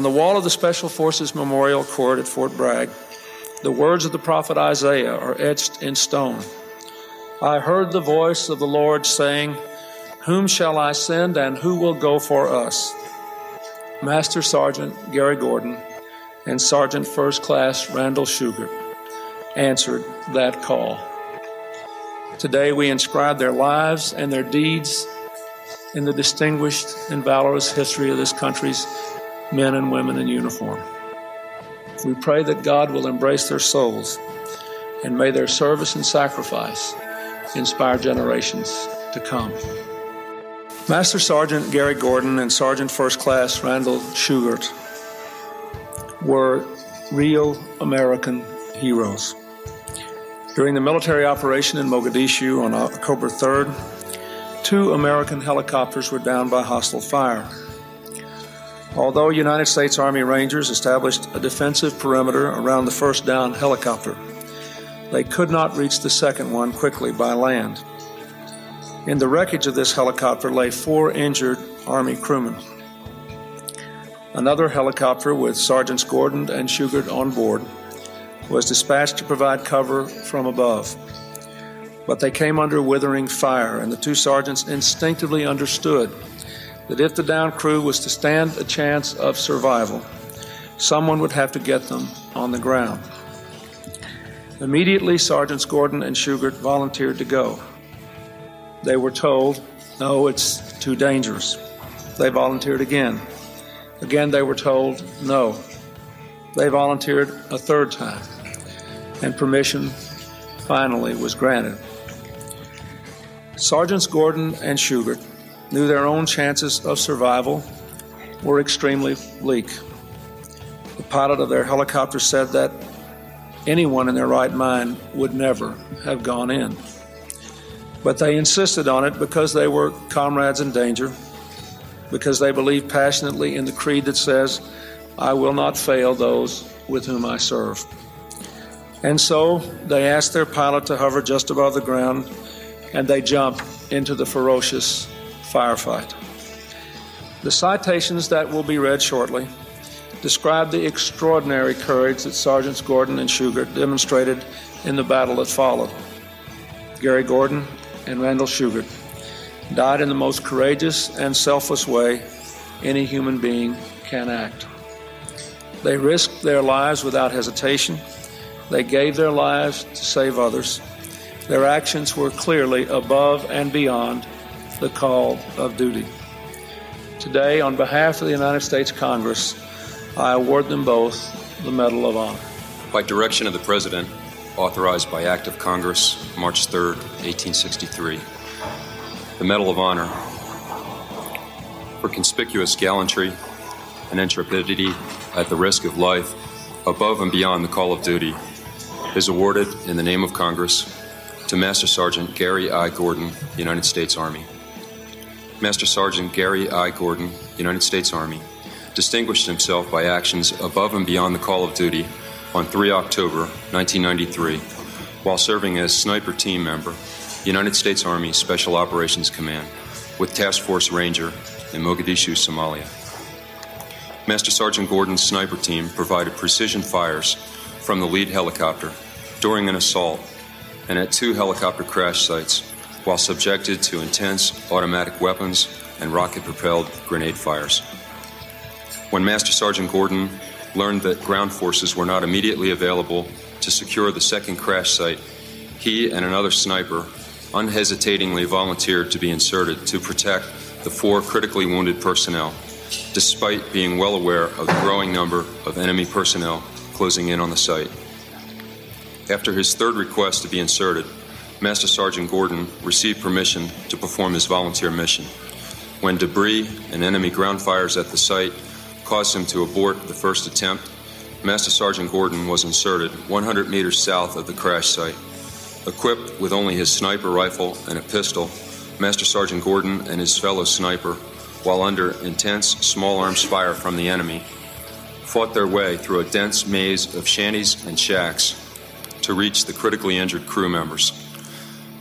On the wall of the Special Forces Memorial Court at Fort Bragg, the words of the prophet Isaiah are etched in stone. I heard the voice of the Lord saying, Whom shall I send and who will go for us? Master Sergeant Gary Gordon and Sergeant First Class Randall Shugart answered that call. Today we inscribe their lives and their deeds in the distinguished and valorous history of this country's men and women in uniform. We pray that God will embrace their souls and may their service and sacrifice inspire generations to come. Master Sergeant Gary Gordon and Sergeant First Class Randall Shugart were real American heroes. During the military operation in Mogadishu on October 3rd, two American helicopters were downed by hostile fire. Although United States Army Rangers established a defensive perimeter around the first downed helicopter, they could not reach the second one quickly by land. In the wreckage of this helicopter lay four injured Army crewmen. Another helicopter with Sergeants Gordon and Shugart on board was dispatched to provide cover from above. But they came under withering fire, and the two sergeants instinctively understood that if the down crew was to stand a chance of survival, someone would have to get them on the ground. Immediately, Sergeants Gordon and Shugart volunteered to go. They were told, no, it's too dangerous. They volunteered again. Again, they were told, no. They volunteered a third time, and permission finally was granted. Sergeants Gordon and Shugart knew their own chances of survival were extremely bleak. The pilot of their helicopter said that anyone in their right mind would never have gone in. But they insisted on it because they were comrades in danger, because they believed passionately in the creed that says, I will not fail those with whom I serve. And so they asked their pilot to hover just above the ground, and they jumped into the ferocious firefight. The citations that will be read shortly describe the extraordinary courage that Sergeants Gordon and Shugart demonstrated in the battle that followed. Gary Gordon and Randall Shugart died in the most courageous and selfless way any human being can act. They risked their lives without hesitation. They gave their lives to save others. Their actions were clearly above and beyond the call of duty. Today, on behalf of the United States Congress, I award them both the Medal of Honor. By direction of the President, authorized by Act of Congress, March 3, 1863, the Medal of Honor for conspicuous gallantry and intrepidity at the risk of life above and beyond the call of duty is awarded in the name of Congress to Master Sergeant Gary I. Gordon, United States Army. Master Sergeant Gary I. Gordon, United States Army, distinguished himself by actions above and beyond the call of duty on 3 October 1993 while serving as sniper team member, United States Army Special Operations Command, with Task Force Ranger in Mogadishu, Somalia. Master Sergeant Gordon's sniper team provided precision fires from the lead helicopter during an assault and at two helicopter crash sites while subjected to intense automatic weapons and rocket propelled grenade fires. When Master Sergeant Gordon learned that ground forces were not immediately available to secure the second crash site, he and another sniper unhesitatingly volunteered to be inserted to protect the four critically wounded personnel, despite being well aware of the growing number of enemy personnel closing in on the site. After his third request to be inserted, Master Sergeant Gordon received permission to perform his volunteer mission. When debris and enemy ground fires at the site caused him to abort the first attempt, Master Sergeant Gordon was inserted 100 meters south of the crash site. Equipped with only his sniper rifle and a pistol, Master Sergeant Gordon and his fellow sniper, while under intense small arms fire from the enemy, fought their way through a dense maze of shanties and shacks to reach the critically injured crew members.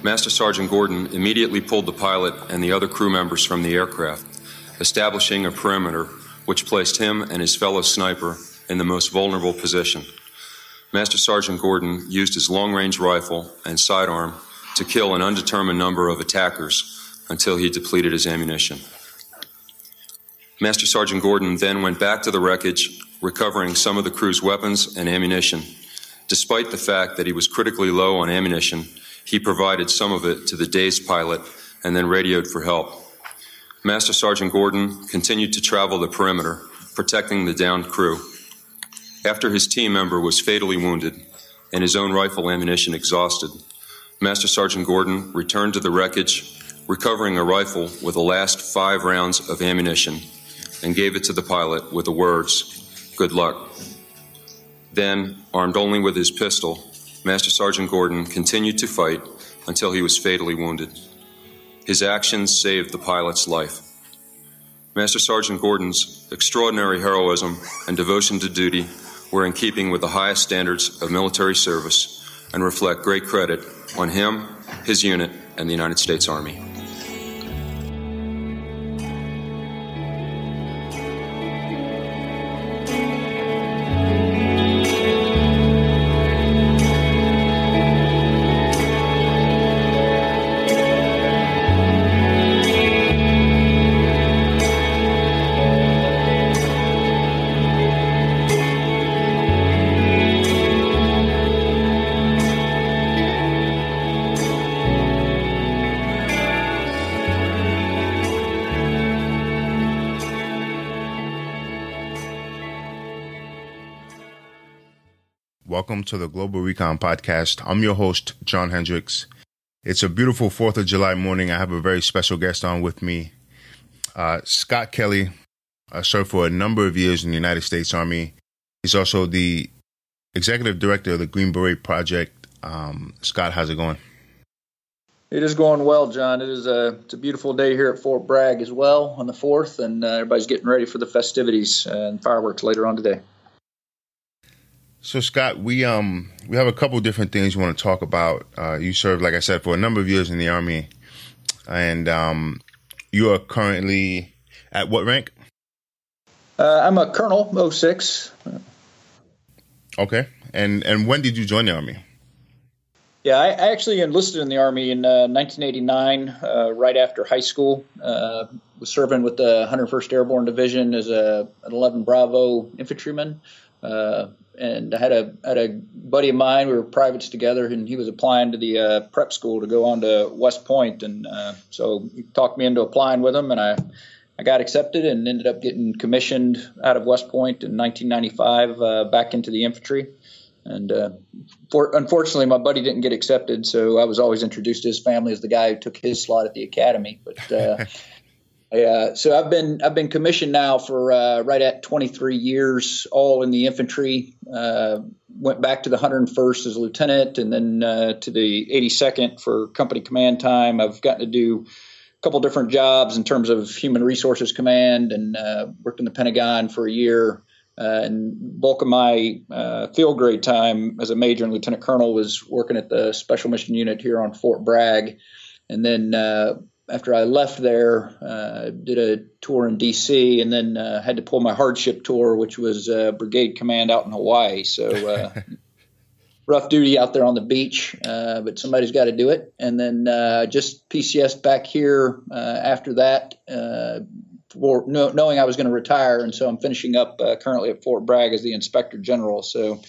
Master Sergeant Gordon immediately pulled the pilot and the other crew members from the aircraft, establishing a perimeter which placed him and his fellow sniper in the most vulnerable position. Master Sergeant Gordon used his long range rifle and sidearm to kill an undetermined number of attackers until he depleted his ammunition. Master Sergeant Gordon then went back to the wreckage, recovering some of the crew's weapons and ammunition. Despite the fact that he was critically low on ammunition, he provided some of it to the dazed pilot and then radioed for help. Master Sergeant Gordon continued to travel the perimeter, protecting the downed crew. After his team member was fatally wounded and his own rifle ammunition exhausted, Master Sergeant Gordon returned to the wreckage, recovering a rifle with the last five rounds of ammunition, and gave it to the pilot with the words, Good luck. Then, armed only with his pistol, Master Sergeant Gordon continued to fight until he was fatally wounded. His actions saved the pilot's life. Master Sergeant Gordon's extraordinary heroism and devotion to duty were in keeping with the highest standards of military service and reflect great credit on him, his unit, and the United States Army. Welcome to the Global Recon Podcast. I'm your host, John Hendricks. It's a beautiful 4th of July morning. I have a very special guest on with me. Uh, Scott Kelly uh, served for a number of years in the United States Army. He's also the executive director of the Green Beret Project. Um, Scott, how's it going? It is going well, John. It is a it's a beautiful day here at Fort Bragg as well on the fourth, and uh, everybody's getting ready for the festivities and fireworks later on today. So Scott, we um we have a couple different things we want to talk about. Uh, you served, like I said, for a number of years in the army, and um, you are currently at what rank? Uh, I'm a colonel, 06. Okay, and and when did you join the army? Yeah, I, I actually enlisted in the army in uh, 1989, uh, right after high school. Uh, was serving with the 101st Airborne Division as a an 11 Bravo infantryman. Uh, and I had a had a buddy of mine. We were privates together, and he was applying to the uh, prep school to go on to West Point, and uh, so he talked me into applying with him, and I I got accepted and ended up getting commissioned out of West Point in 1995 uh, back into the infantry. And uh, for, unfortunately, my buddy didn't get accepted, so I was always introduced to his family as the guy who took his slot at the academy. But uh, Yeah, so I've been I've been commissioned now for uh, right at 23 years, all in the infantry. Uh, went back to the 101st as a lieutenant, and then uh, to the 82nd for company command time. I've gotten to do a couple different jobs in terms of human resources command, and uh, worked in the Pentagon for a year. Uh, and bulk of my uh, field grade time as a major and lieutenant colonel was working at the special mission unit here on Fort Bragg, and then after I left there, uh, did a tour in D.C. and then uh, had to pull my hardship tour, which was uh, brigade command out in Hawaii. So uh, rough duty out there on the beach, uh, but somebody's got to do it. And then uh, just PCS back here after that, for know, knowing I was going to retire, and so I'm finishing up currently at Fort Bragg as the Inspector General. So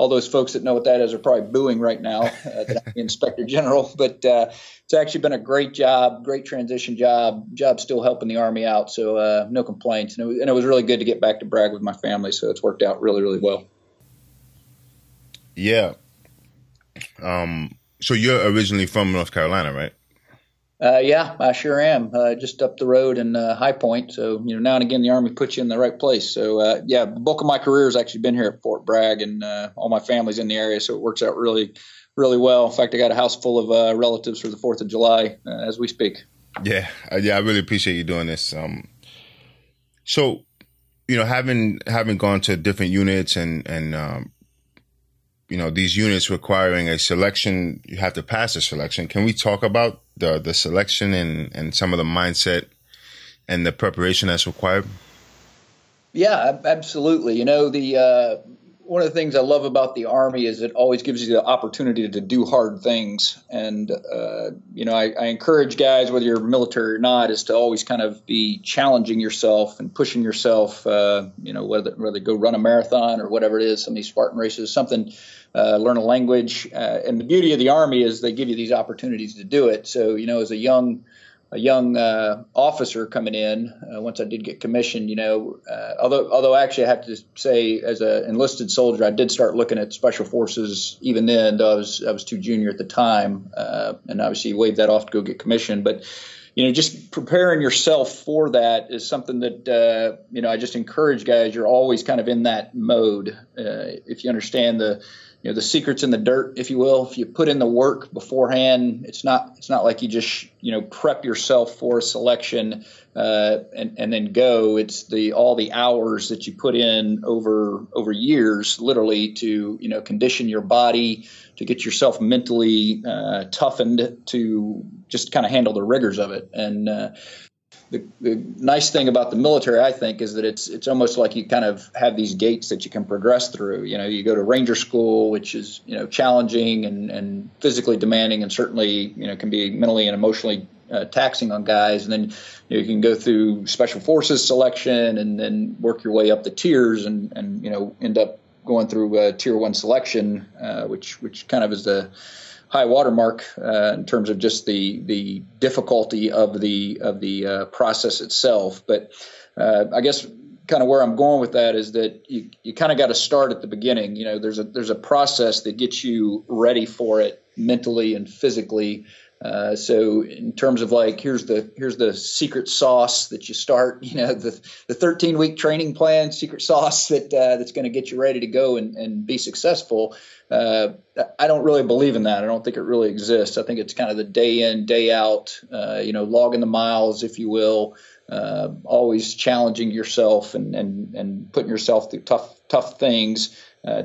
all those folks that know what that is are probably booing right now uh, the inspector general. But uh, it's actually been a great job, great transition job. Job still helping the army out, so uh, no complaints. And it, was, and it, was, really good to get back to Bragg with my family, so it's worked out really, really well. Yeah. Um. So you're originally from North Carolina, right? Uh, yeah, I sure am. Uh, just up the road in uh, High Point. So, you know, now and again, the Army puts you in the right place. So, uh, yeah, the bulk of my career has actually been here at Fort Bragg, and uh, all my family's in the area. So it works out really, really well. In fact, I got a house full of uh, relatives for the 4th of July as we speak. Yeah. yeah, I really appreciate you doing this. Um, so, you know, having having gone to different units and, and um, you know, these units requiring a selection, you have to pass a selection. Can we talk about the the selection and and some of the mindset and the preparation that's required? Yeah, absolutely. You know, the uh, one of the things I love about the Army is it always gives you the opportunity to do hard things. And, uh, you know, I, I, encourage guys, whether you're military or not, is to always kind of be challenging yourself and pushing yourself, uh, you know, whether, whether go run a marathon or whatever it is, some of these Spartan races, something, uh, learn a language. Uh, and the beauty of the Army is they give you these opportunities to do it. So, you know, as a young a young uh, officer coming in uh, once I did get commissioned. You know, uh, although although actually I have to say, as an enlisted soldier, I did start looking at special forces even then. Though I was I was too junior at the time, uh, and obviously waved that off to go get commissioned. But you know, just preparing yourself for that is something that uh, you know I just encourage guys. You're always kind of in that mode uh, if you understand the you know the secrets in the dirt, if you will. If you put in the work beforehand, it's not it's not like you just you know prep yourself for a selection uh, and and then go. It's the all the hours that you put in over over years, literally to you know condition your body to get yourself mentally uh, toughened to just kind of handle the rigors of it. And uh, the, the, nice thing about the military, I think, is that it's it's almost like you kind of have these gates that you can progress through. You know, you go to Ranger School, which is you know challenging and, and physically demanding, and certainly you know can be mentally and emotionally uh, taxing on guys. And then you, know, you, can go through Special Forces selection, and then work your way up the tiers, and and you know end up going through uh, Tier One selection, uh, which which kind of is the high watermark uh, in terms of just the the difficulty of the of the uh, process itself. But uh, I guess kind of where I'm going with that is that you, you kind of got to start at the beginning. You know, there's a there's a process that gets you ready for it mentally and physically. Uh, so in terms of like here's the here's the secret sauce that you start you know the the 13 week training plan secret sauce that uh, that's going to get you ready to go and, and be successful. Uh, I don't really believe in that. I don't think it really exists. I think it's kind of the day in day out uh, you know logging the miles if you will uh, always challenging yourself and, and and putting yourself through tough tough things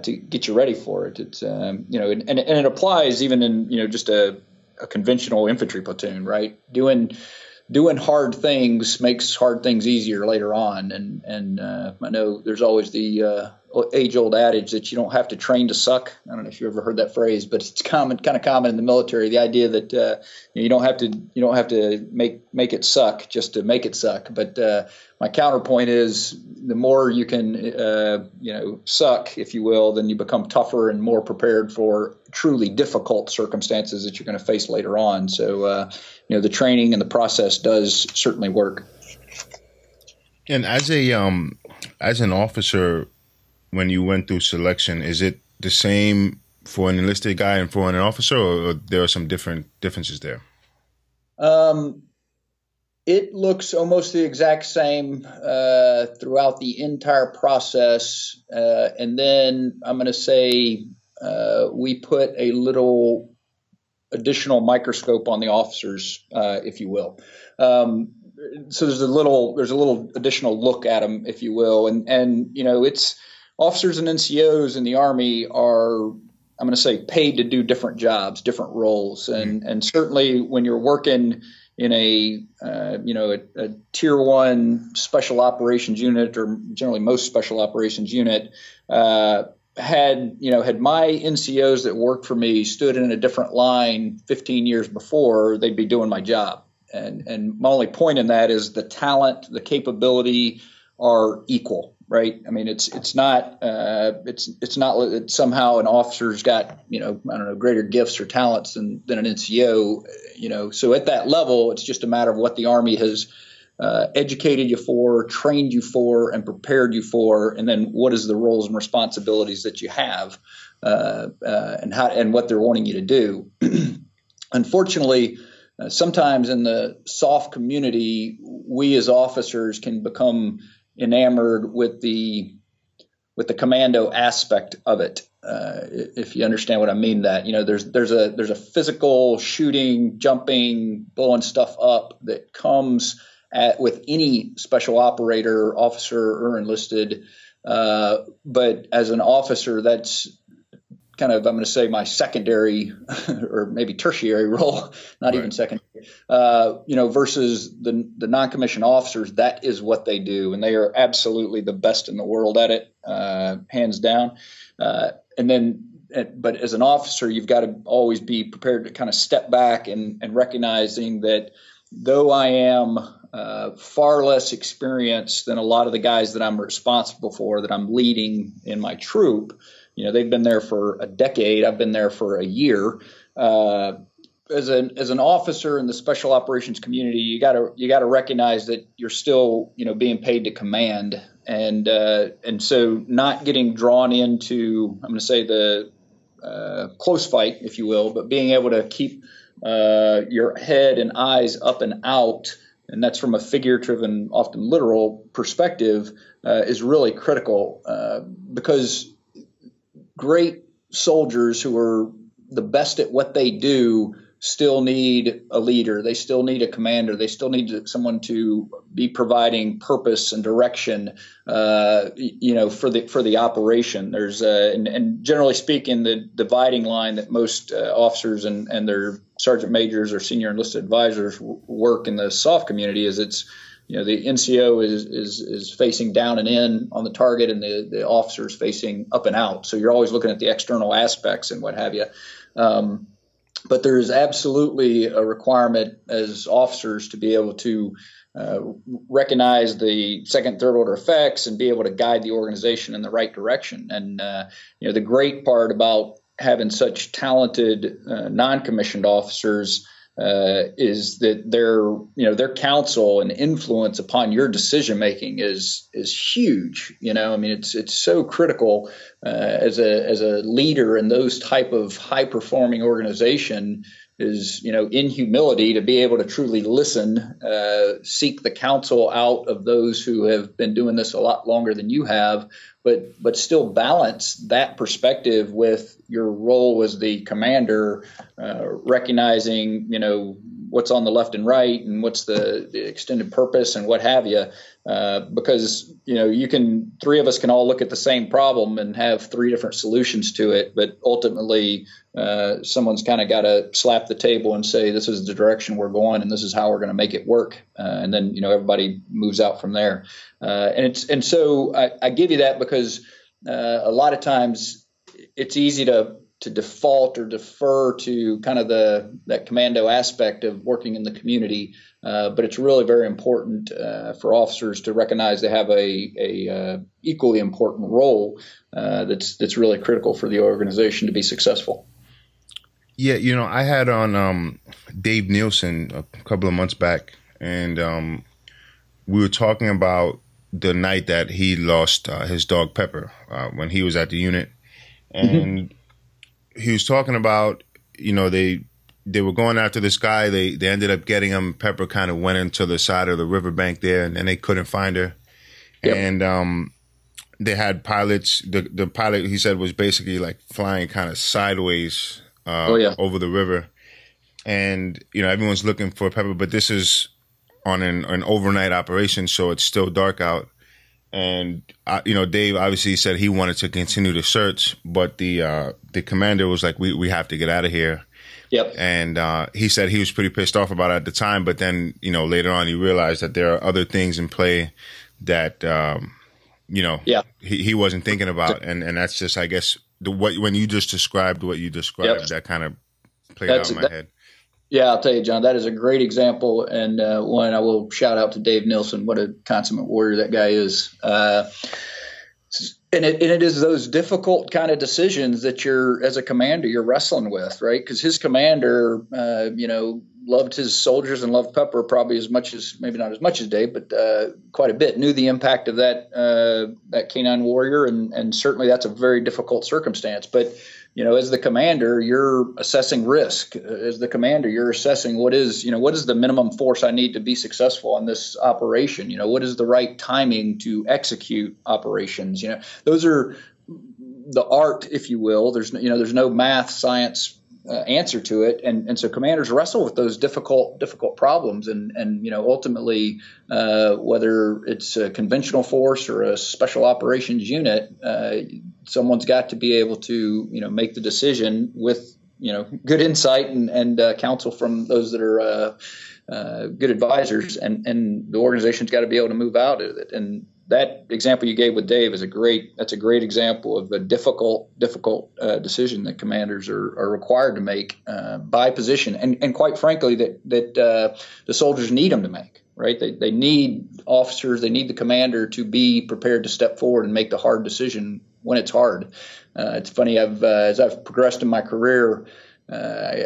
to get you ready for it. It's um, you know and, and it applies even in you know just a a conventional infantry platoon, right? Doing doing hard things makes hard things easier later on. And and uh, I know there's always the uh, age old adage that you don't have to train to suck. I don't know if you ever heard that phrase, but it's common, kind of common in the military. The idea that uh, you don't have to you don't have to make make it suck just to make it suck. But uh, my counterpoint is the more you can uh, you know suck, if you will, then you become tougher and more prepared for truly difficult circumstances that you're going to face later on. So uh, you know the training and the process does certainly work. And as a um as an officer, when you went through selection, is it the same for an enlisted guy and for an officer, or, or there are some different differences there? Um, it looks almost the exact same uh, throughout the entire process, uh, and then I'm going to say uh, we put a little additional microscope on the officers, uh, if you will. Um, so there's a little there's a little additional look at them, if you will, and and you know it's officers and NCOs in the Army are, I'm going to say, paid to do different jobs, different roles, and mm-hmm. and certainly when you're working in a uh, you know a, a, tier one special operations unit or generally most special operations unit. Uh, had you know had my NCOs that worked for me stood in a different line 15 years before, they'd be doing my job. And and my only point in that is the talent, the capability are equal right? I mean, it's it's not uh, it's it's not that somehow an officer's got you know I don't know greater gifts or talents than than an NCO, you know. So at that level, it's just a matter of what the Army has uh, educated you for, trained you for, and prepared you for, and then what is the roles and responsibilities that you have, uh, uh and how and what they're wanting you to do. Unfortunately. Uh, sometimes in the SOF community, we as officers can become enamored with the with the commando aspect of it. Uh, if you understand what I mean, that you know, there's there's a there's a physical shooting, jumping, blowing stuff up that comes at with any special operator, officer, or enlisted. Uh, but as an officer, that's kind of I'm going to say my secondary or maybe tertiary role, not right. even secondary Uh, you know, versus the the non-commissioned officers, that is what they do, and they are absolutely the best in the world at it, uh, hands down. Uh, and then, but as an officer, you've got to always be prepared to kind of step back and, and recognizing that though I am uh, far less experienced than a lot of the guys that I'm responsible for, that I'm leading in my troop. You know, they've been there for a decade. I've been there for a year. Uh, as an as an officer in the special operations community, you gotta you gotta recognize that you're still you know being paid to command, and uh, and so not getting drawn into I'm going to say the uh, close fight, if you will, but being able to keep uh, your head and eyes up and out, and that's from a figurative and often literal perspective, uh, is really critical uh, because great soldiers who are the best at what they do still need a leader. They still need a commander. They still need someone to be providing purpose and direction, uh, you know, for the for the operation. There's uh, and, and, generally speaking, the dividing line that most uh, officers and and their sergeant majors or senior enlisted advisors work in the SOF community is it's you know the NCO is is is facing down and in on the target, and the the officers facing up and out. So you're always looking at the external aspects and what have you. Um, but there is absolutely a requirement as officers to be able to uh, recognize the second, third order effects and be able to guide the organization in the right direction. And uh, you know, the great part about having such talented uh, non-commissioned officers uh, is that their you know their counsel and influence upon your decision making is is huge. You know, I mean, it's it's so critical uh, as a as a leader in those type of high performing organization is you know in humility to be able to truly listen uh, seek the counsel out of those who have been doing this a lot longer than you have but but still balance that perspective with your role as the commander uh, recognizing you know what's on the left and right and what's the, the extended purpose and what have you uh, because you know you can three of us can all look at the same problem and have three different solutions to it but ultimately uh, someone's kind of got to slap the table and say this is the direction we're going and this is how we're going to make it work. Uh, and then you know everybody moves out from there. Uh, and it's and so I, I give you that because uh, a lot of times it's easy to to default or defer to kind of the that commando aspect of working in the community. Uh, but it's really very important uh, for officers to recognize they have a, a uh, equally important role uh, that's that's really critical for the organization to be successful. Yeah, you know, I had on um, Dave Nielsen a couple of months back, and um, we were talking about the night that he lost uh, his dog Pepper uh, when he was at the unit, mm-hmm. and. Mm-hmm he was talking about, you know, they they were going after this guy. They they ended up getting him. Pepper kind of went into the side of the riverbank there, and, and they couldn't find her. Yep. And um, they had pilots. The the pilot he said was basically like flying kind of sideways uh, oh, yeah. over the river, and you know everyone's looking for Pepper, but this is on an, an overnight operation, so it's still dark out. And uh, you know, Dave obviously said he wanted to continue the search, but the uh, the commander was like, "We we have to get out of here." Yep. And uh, he said he was pretty pissed off about it at the time, but then you know later on he realized that there are other things in play that um, you know yeah. he, he wasn't thinking about, and and that's just I guess the what when you just described what you described yep. that kind of played that's, out in my that, head. Yeah, I'll tell you, John, that is a great example, and uh, one I will shout out to Dave Nielsen. What a consummate warrior that guy is. Uh, and it, and it is those difficult kind of decisions that you're, as a commander, you're wrestling with, right? Because his commander, uh, you know, loved his soldiers and loved Pepper probably as much as maybe not as much as Dave, but uh, quite a bit. Knew the impact of that uh, that canine warrior, and and certainly that's a very difficult circumstance. But you know, as the commander, you're assessing risk. As the commander, you're assessing what is, you know, what is the minimum force I need to be successful on this operation? You know, what is the right timing to execute operations? You know, those are the art, if you will. There's, you know, there's no math, science uh, answer to it, and and so commanders wrestle with those difficult difficult problems, and and you know ultimately uh, whether it's a conventional force or a special operations unit, uh, someone's got to be able to you know make the decision with you know good insight and, and uh, counsel from those that are uh, uh, good advisors, and and the organization's got to be able to move out of it. And that example you gave with Dave is a great that's a great example of a difficult difficult uh, decision that commanders are, are required to make uh, by position, and and quite frankly that that uh, the soldiers need them to make. Right, they, they need officers, they need the commander to be prepared to step forward and make the hard decision when it's hard. Uh, it's funny, I've uh, as I've progressed in my career, uh,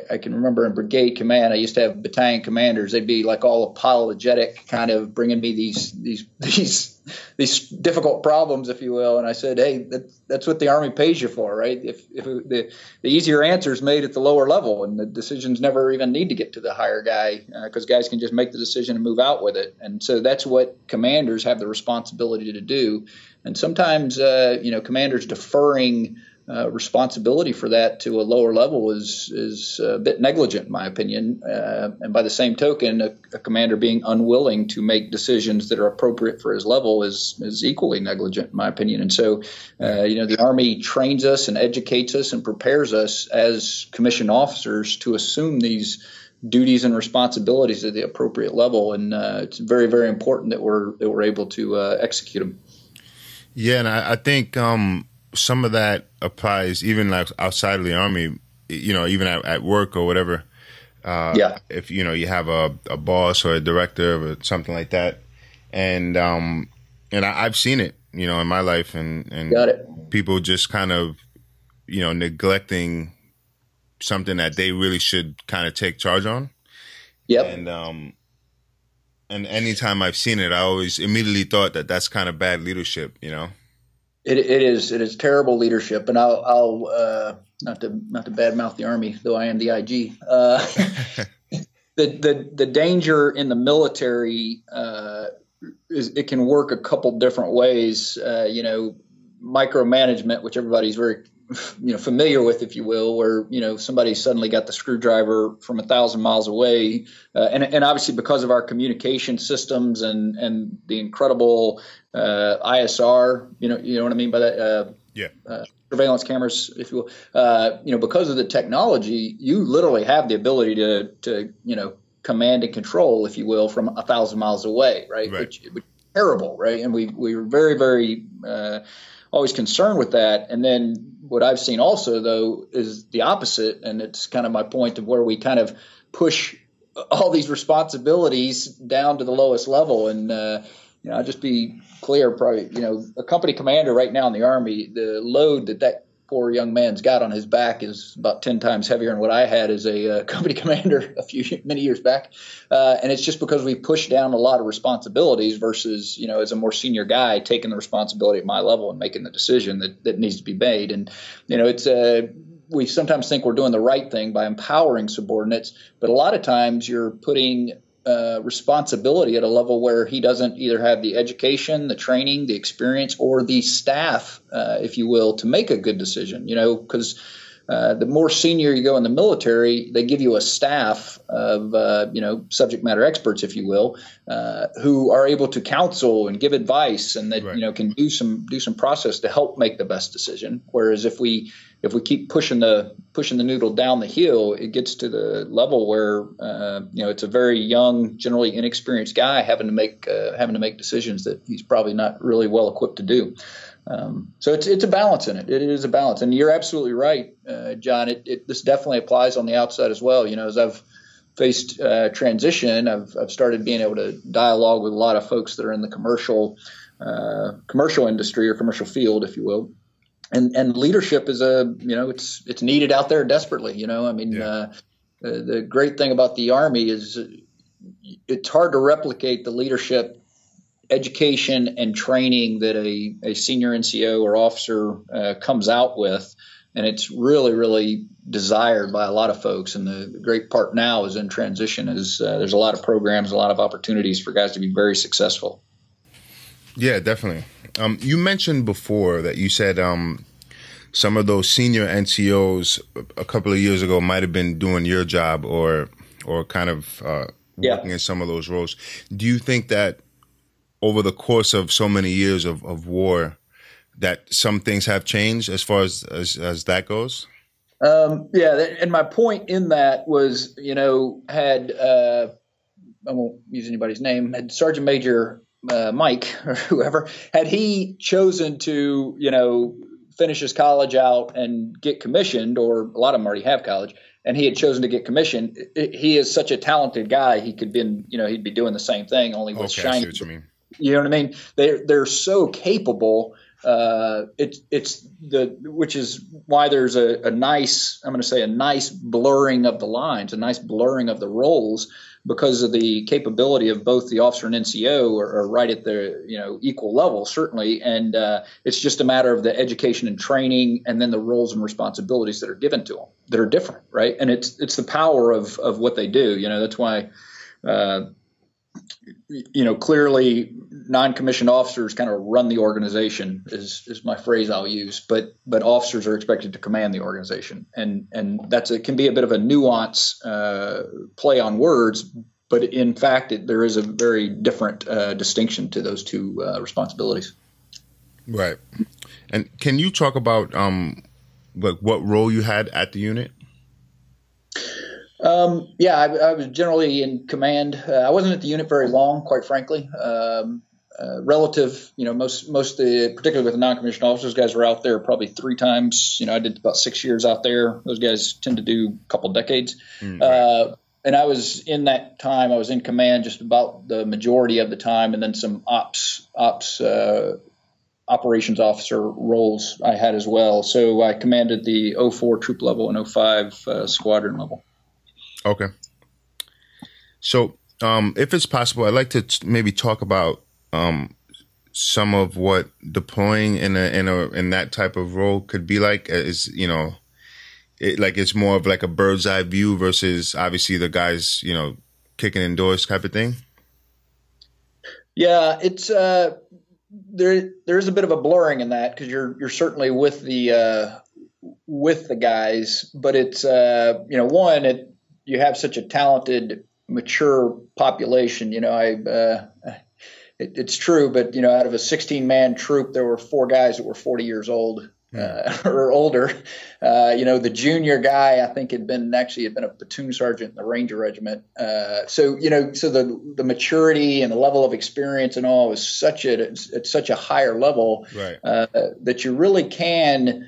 I, I, can remember in brigade command, I used to have battalion commanders. They'd be like all apologetic, kind of bringing me these these these these difficult problems, if you will. And I said, "Hey, that, that's what the army pays you for, right? If if the the easier is made at the lower level, and the decisions never even need to get to the higher guy, because uh, guys can just make the decision and move out with it. And so that's what commanders have the responsibility to do. And sometimes, uh, you know, commanders deferring uh, responsibility for that to a lower level is is a bit negligent, in my opinion. Uh, and by the same token, a, a, commander being unwilling to make decisions that are appropriate for his level is is equally negligent, in my opinion. And so, uh, you know, the Army trains us and educates us and prepares us as commissioned officers to assume these duties and responsibilities at the appropriate level. And uh, it's very, very important that we're that we're able to uh, execute them. Yeah, and I, I think. Um some of that applies even like outside of the army, you know, even at, at work or whatever. Uh, yeah. If you know you have a, a boss or a director or something like that, and um, and I, have seen it, you know, in my life, and and people just kind of, you know, neglecting something that they really should kind of take charge on. Yep. And um, and anytime I've seen it, I always immediately thought that that's kind of bad leadership, you know. It, it is it is terrible leadership, and I'll, I'll uh, not to not to badmouth the army, though I am the IG. Uh, the the the danger in the military uh, is it can work a couple different ways. Uh, you know, micromanagement, which everybody's very you know familiar with, if you will, where you know somebody suddenly got the screwdriver from a thousand miles away, uh, and and obviously because of our communication systems and and the incredible uh, ISR, you know you know what I mean by that. Uh, yeah. Uh, surveillance cameras, if you will, uh, you know, because of the technology, you literally have the ability to to you know command and control, if you will, from a thousand miles away, right? right. Which, which terrible, right? And we we were very very uh, always concerned with that. And then what I've seen also though is the opposite, and it's kind of my point of where we kind of push all these responsibilities down to the lowest level. And uh, you know, I'll just be clear, probably you know, a company commander right now in the Army, the load that that poor young man's got on his back is about 10 times heavier than what I had as a uh, company commander a few many years back. Uh, and it's just because we pushed down a lot of responsibilities versus, you know, as a more senior guy taking the responsibility at my level and making the decision that, that needs to be made. And, you know, it's uh, we sometimes think we're doing the right thing by empowering subordinates, but a lot of times you're putting uh, responsibility at a level where he doesn't either have the education, the training, the experience, or the staff, uh, if you will, to make a good decision. You know, because uh, the more senior you go in the military, they give you a staff of uh, you know subject matter experts, if you will, uh, who are able to counsel and give advice, and that right. you know can do some do some process to help make the best decision. Whereas if we if we keep pushing the pushing the noodle down the hill, it gets to the level where uh, you know it's a very young, generally inexperienced guy having to make uh, having to make decisions that he's probably not really well equipped to do. Um, so it's it's a balance in it. It is a balance, and you're absolutely right, uh, John. It, it, this definitely applies on the outside as well. You know, as I've faced uh, transition, I've I've started being able to dialogue with a lot of folks that are in the commercial uh, commercial industry or commercial field, if you will. And and leadership is a you know it's it's needed out there desperately. You know, I mean, yeah. Uh, the great thing about the army is it's hard to replicate the leadership education and training that a, a senior NCO or officer uh, comes out with. And it's really, really desired by a lot of folks. And the great part now is in transition is uh, there's a lot of programs, a lot of opportunities for guys to be very successful. Yeah, definitely. Um, you mentioned before that you said um, some of those senior NCOs a couple of years ago might have been doing your job or or kind of uh, working yeah. in some of those roles. Do you think that over the course of so many years of, of war that some things have changed as far as, as, as that goes? Um, yeah, and my point in that was, you know, had uh, I won't use anybody's name, had Sergeant Major uh, Mike or whoever, had he chosen to, you know, finish his college out and get commissioned, or a lot of them already have college, and he had chosen to get commissioned. He is such a talented guy; he could been, you know, he'd be doing the same thing, only with okay, shiny. You, know what I mean? They they're so capable uh, it's it's the which is why there's a, a nice I'm going to say a nice blurring of the lines, a nice blurring of the roles because of the capability of both the officer and NCO are, are right at the you know equal level certainly, and uh, it's just a matter of the education and training, and then the roles and responsibilities that are given to them that are different, right? And it's it's the power of of what they do. You know that's why. Uh, you know, clearly non-commissioned officers kind of run the organization is, is my phrase I'll use, but, but officers are expected to command the organization. And, and that's, it can be a bit of a nuance, uh, play on words, but in fact, it, there is a very different, uh, distinction to those two, uh, responsibilities. Right. And can you talk about, um, like what role you had at the unit? Um, yeah, I, I, was generally in command. Uh, I wasn't at the unit very long, quite frankly. Um, uh, relative, you know, most most the particularly with the non-commissioned officers, guys were out there probably three times. You know, I did about six years out there. Those guys tend to do a couple decades. Mm-hmm. Uh, and I was in that time. I was in command just about the majority of the time, and then some ops ops uh, operations officer roles I had as well. So I commanded the 04 troop level and 05 uh, squadron level. Okay. So, um, if it's possible, I'd like to t- maybe talk about um, some of what deploying in a in a in that type of role could be like. Uh, is you know, it, like it's more of like a bird's eye view versus obviously the guys you know kicking indoors type of thing. Yeah, it's uh, there. There's a bit of a blurring in that because you're you're certainly with the uh, with the guys, but it's uh, you know one it you have such a talented, mature population. You know, I uh, it, it's true, but you know, out of a 16 man troop, there were four guys that were 40 years old. Hmm. Uh, or older, uh, you know, the junior guy I think had been actually had been a platoon sergeant in the Ranger Regiment. Uh, so you know, so the the maturity and the level of experience and all is such a at such a higher level right. Uh, that you really can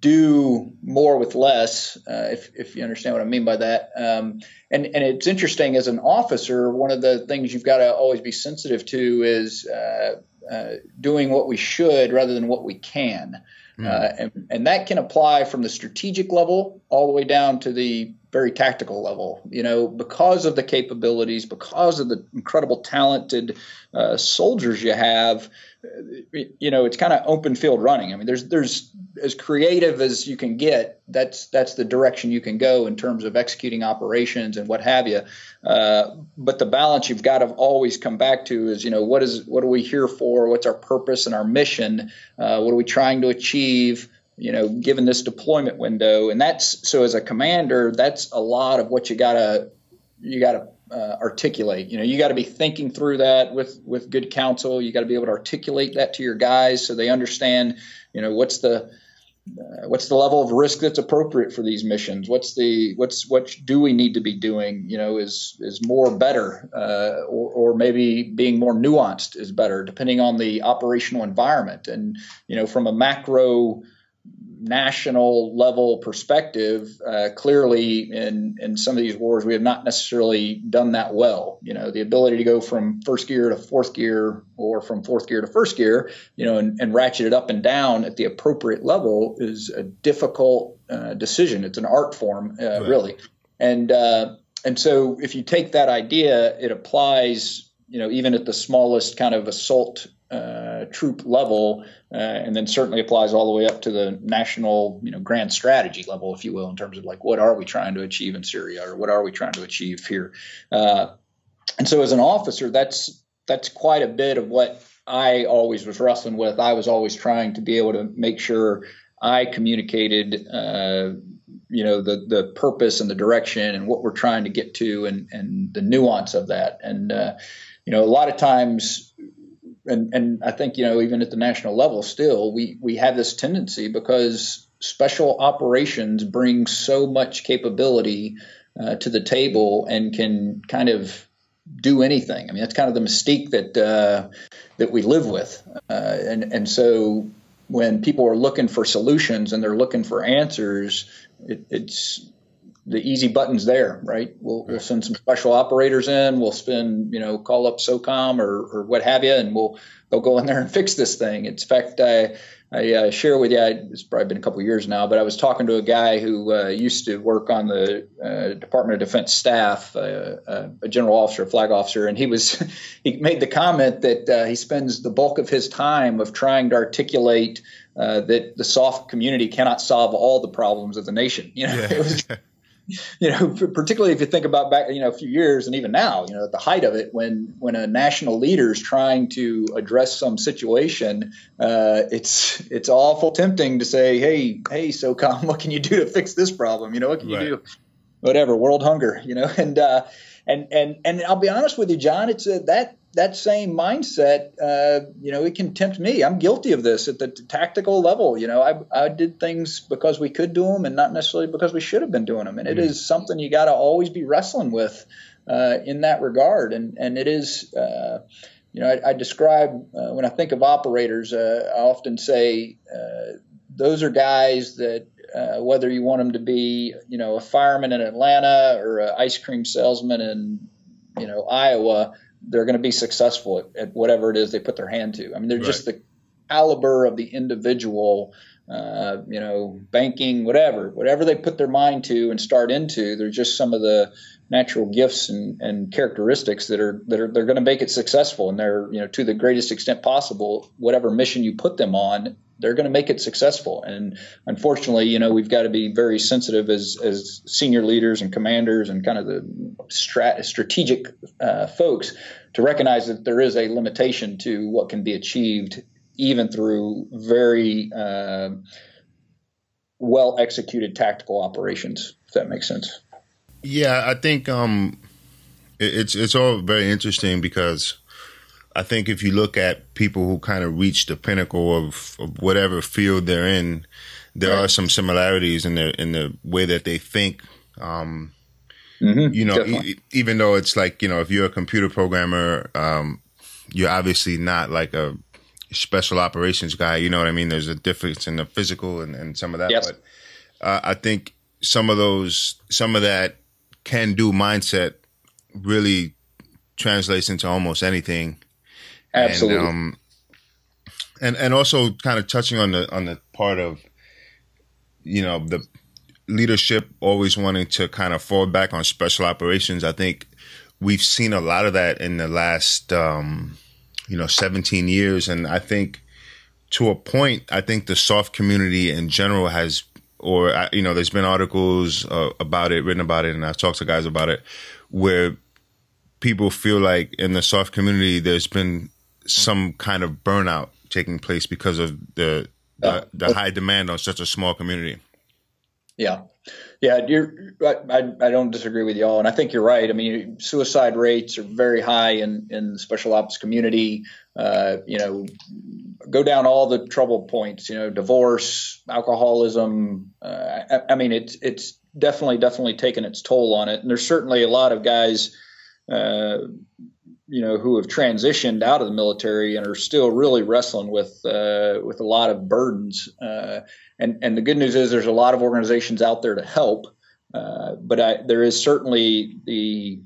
do more with less, uh, if, if you understand what I mean by that. Um, and, and it's interesting as an officer, one of the things you've got to always be sensitive to is uh, uh, doing what we should rather than what we can. Mm. and, and that can apply from the strategic level all the way down to the very tactical level. You know, because of the capabilities, because of the incredible talented uh, soldiers you have, you know, it's kind of open field running. I mean, there's there's as creative as you can get. That's that's the direction you can go in terms of executing operations and what have you. Uh, but the balance you've got to always come back to is, you know, what is what are we here for? What's our purpose and our mission? Uh, what are we trying to achieve? You know, given this deployment window, and that's so as a commander, that's a lot of what you gotta you gotta uh, articulate. You know, you got to be thinking through that with with good counsel. You got to be able to articulate that to your guys so they understand. You know, what's the uh, what's the level of risk that's appropriate for these missions? What's the what's what do we need to be doing? You know, is is more better, uh, or, or maybe being more nuanced is better, depending on the operational environment. And you know, from a macro national level perspective, uh, clearly in in some of these wars, we have not necessarily done that well. You know, the ability to go from first gear to fourth gear, or from fourth gear to first gear, you know, and, and ratchet it up and down at the appropriate level is a difficult uh, decision. It's an art form, uh, right. really, and uh, and so if you take that idea, it applies. You know, even at the smallest kind of assault uh, troop level, uh, and then certainly applies all the way up to the national, you know, grand strategy level, if you will, in terms of like what are we trying to achieve in Syria or what are we trying to achieve here. Uh, and so, as an officer, that's that's quite a bit of what I always was wrestling with. I was always trying to be able to make sure I communicated. Uh, you know the the purpose and the direction and what we're trying to get to and and the nuance of that and uh, you know a lot of times and and I think you know even at the national level still we we have this tendency because special operations bring so much capability uh, to the table and can kind of do anything. I mean, that's kind of the mystique that uh, that we live with, uh, and and so when people are looking for solutions and they're looking for answers, it, it's the easy buttons there, right? We'll, we'll send some special operators in. We'll spend, you know, call up SOCOM or, or what have you, and we'll they'll go in there and fix this thing. In fact, I I uh, share with you. I, it's probably been a couple years now, but I was talking to a guy who uh, used to work on the uh, Department of Defense staff, uh, uh, a general officer, a flag officer, and he was he made the comment that uh, he spends the bulk of his time of trying to articulate that the SOF community cannot solve all the problems of the nation. You know, yeah. it was you know, particularly if you think about back, you know, a few years and even now, you know, at the height of it, when when a national leader is trying to address some situation, uh, it's it's awful tempting to say, hey, hey, SOCOM, what can you do to fix this problem? You know, what can right. you do? Whatever, world hunger, you know, and uh, and and and I'll be honest with you, John, it's a, that that same mindset, uh, you know, it can tempt me. I'm guilty of this at the tactical level. You know, I, I did things because we could do them and not necessarily because we should have been doing them. And mm-hmm. it is something you got to always be wrestling with uh, in that regard. And and it is, uh, you know, I, I describe uh, when I think of operators, uh, I often say uh, those are guys that. whether you want them to be, you know, a fireman in Atlanta or an ice cream salesman in, you know, Iowa, they're going to be successful at, at, whatever it is they put their hand to. I mean, they're right. just the caliber of the individual, uh, you know, banking, whatever, whatever they put their mind to and start into. They're just some of the natural gifts and, and characteristics that are that are they're going to make it successful, and they're you know to the greatest extent possible. Whatever mission you put them on, they're going to make it successful. And unfortunately, you know, we've got to be very sensitive as, as senior leaders and commanders and kind of the strat- strategic uh, folks to recognize that there is a limitation to what can be achieved, even through very uh, well executed tactical operations. If that makes sense. Yeah, I think um, it's it's all very interesting because I think if you look at people who kind of reach the pinnacle of, of whatever field they're in, there right. are some similarities in the in the way that they think. Um, mm-hmm, you know, e- even though it's like you know, if you're a computer programmer, um, you're obviously not like a special operations guy. You know what I mean? There's a difference in the physical and, and some of that. Yes. But uh, I think some of those, some of that can do mindset really translates into almost anything Absolutely. And, um, and and also kind of touching on the on the part of you know the leadership always wanting to kind of fall back on special operations. I think we've seen a lot of that in the last um, you know 17 years, and I think to a point, I think the SOF community in general has, or uh, you know, there's been articles uh, about it, written about it, and I've talked to guys about it, where people feel like in the SOF community, there's been some kind of burnout taking place because of the the, the high demand on such a small community. Yeah, yeah, you're. I, I don't disagree with y'all, and I think you're right. I mean, suicide rates are very high in in the special ops community. Uh, you know, go down all the trouble points. You know, divorce, alcoholism. Uh, I, I, mean, it's it's definitely definitely taken its toll on it, and there's certainly a lot of guys. Uh, you know, who have transitioned out of the military and are still really wrestling with uh, with a lot of burdens. Uh, and and the good news is there's a lot of organizations out there to help, uh, but I, there is certainly the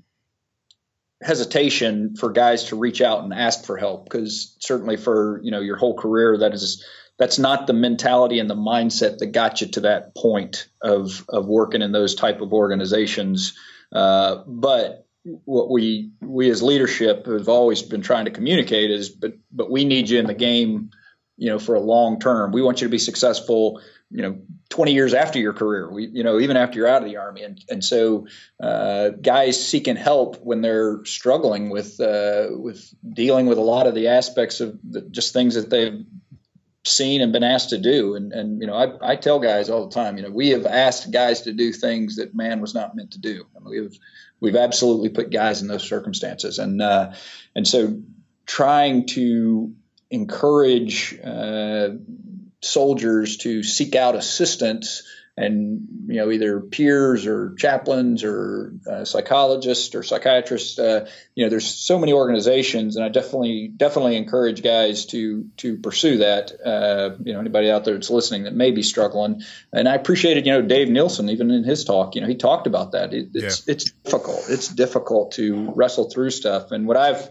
hesitation for guys to reach out and ask for help because certainly for you know your whole career that is that's not the mentality and the mindset that got you to that point of of working in those type of organizations. Uh, but what we we as leadership have always been trying to communicate is but but we need you in the game you know for a long term. We want you to be successful you know 20 years after your career. We you know even after you're out of the army. And and so uh, guys seeking help when they're struggling with uh, with dealing with a lot of the aspects of the, just things that they've seen and been asked to do. And and you know I, I tell guys all the time you know we have asked guys to do things that man was not meant to do. I mean, we have we've absolutely put guys in those circumstances, and uh, and so trying to encourage uh, soldiers to seek out assistance and you know either peers or chaplains or uh, psychologists or psychiatrists uh, you know there's so many organizations and i definitely definitely encourage guys to to pursue that. Uh, you know anybody out there that's listening that may be struggling. And i appreciated you know dave nielsen even in his talk you know he talked about that. It, it's yeah. it's difficult. It's difficult to wrestle through stuff. And what i've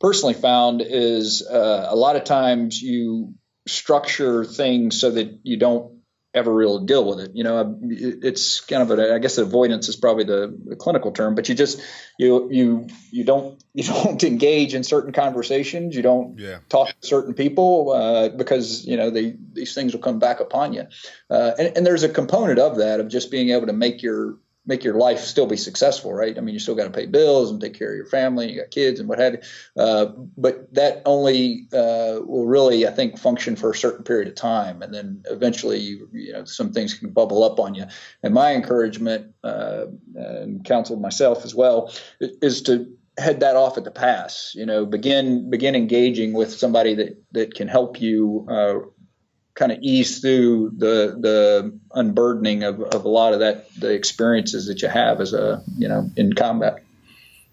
personally found is uh, a lot of times you structure things so that you don't ever really deal with it. You know, it's kind of a, I guess avoidance is probably the, the, clinical term, but you just, you, you, you don't, you don't engage in certain conversations. You don't yeah. talk to certain people, uh, because, you know, they, these things will come back upon you. Uh, and, and there's a component of that of just being able to make your, make your life still be successful, right? I mean, you still got to pay bills and take care of your family, you got kids and what have you. Uh, but that only uh, will really, I think, function for a certain period of time, and then eventually, you, you know, some things can bubble up on you. And my encouragement uh, and counsel myself as well is to head that off at the pass. You know, begin begin engaging with somebody that that can help you uh, kind of ease through the the unburdening of, of a lot of that the experiences that you have as a you know in combat.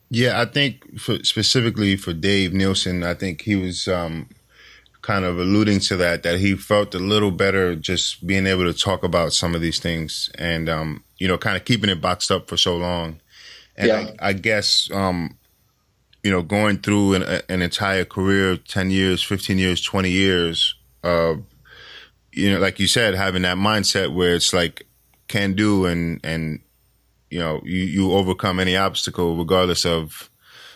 Yeah, I think for, specifically for Dave Nielsen, I think he was um, kind of alluding to that that he felt a little better just being able to talk about some of these things and um, you know kind of keeping it boxed up for so long. And yeah. I, I guess um, you know going through an, an entire career, ten years, fifteen years, twenty years. Uh, you know, like you said, having that mindset where it's like can do and and you know you you overcome any obstacle regardless of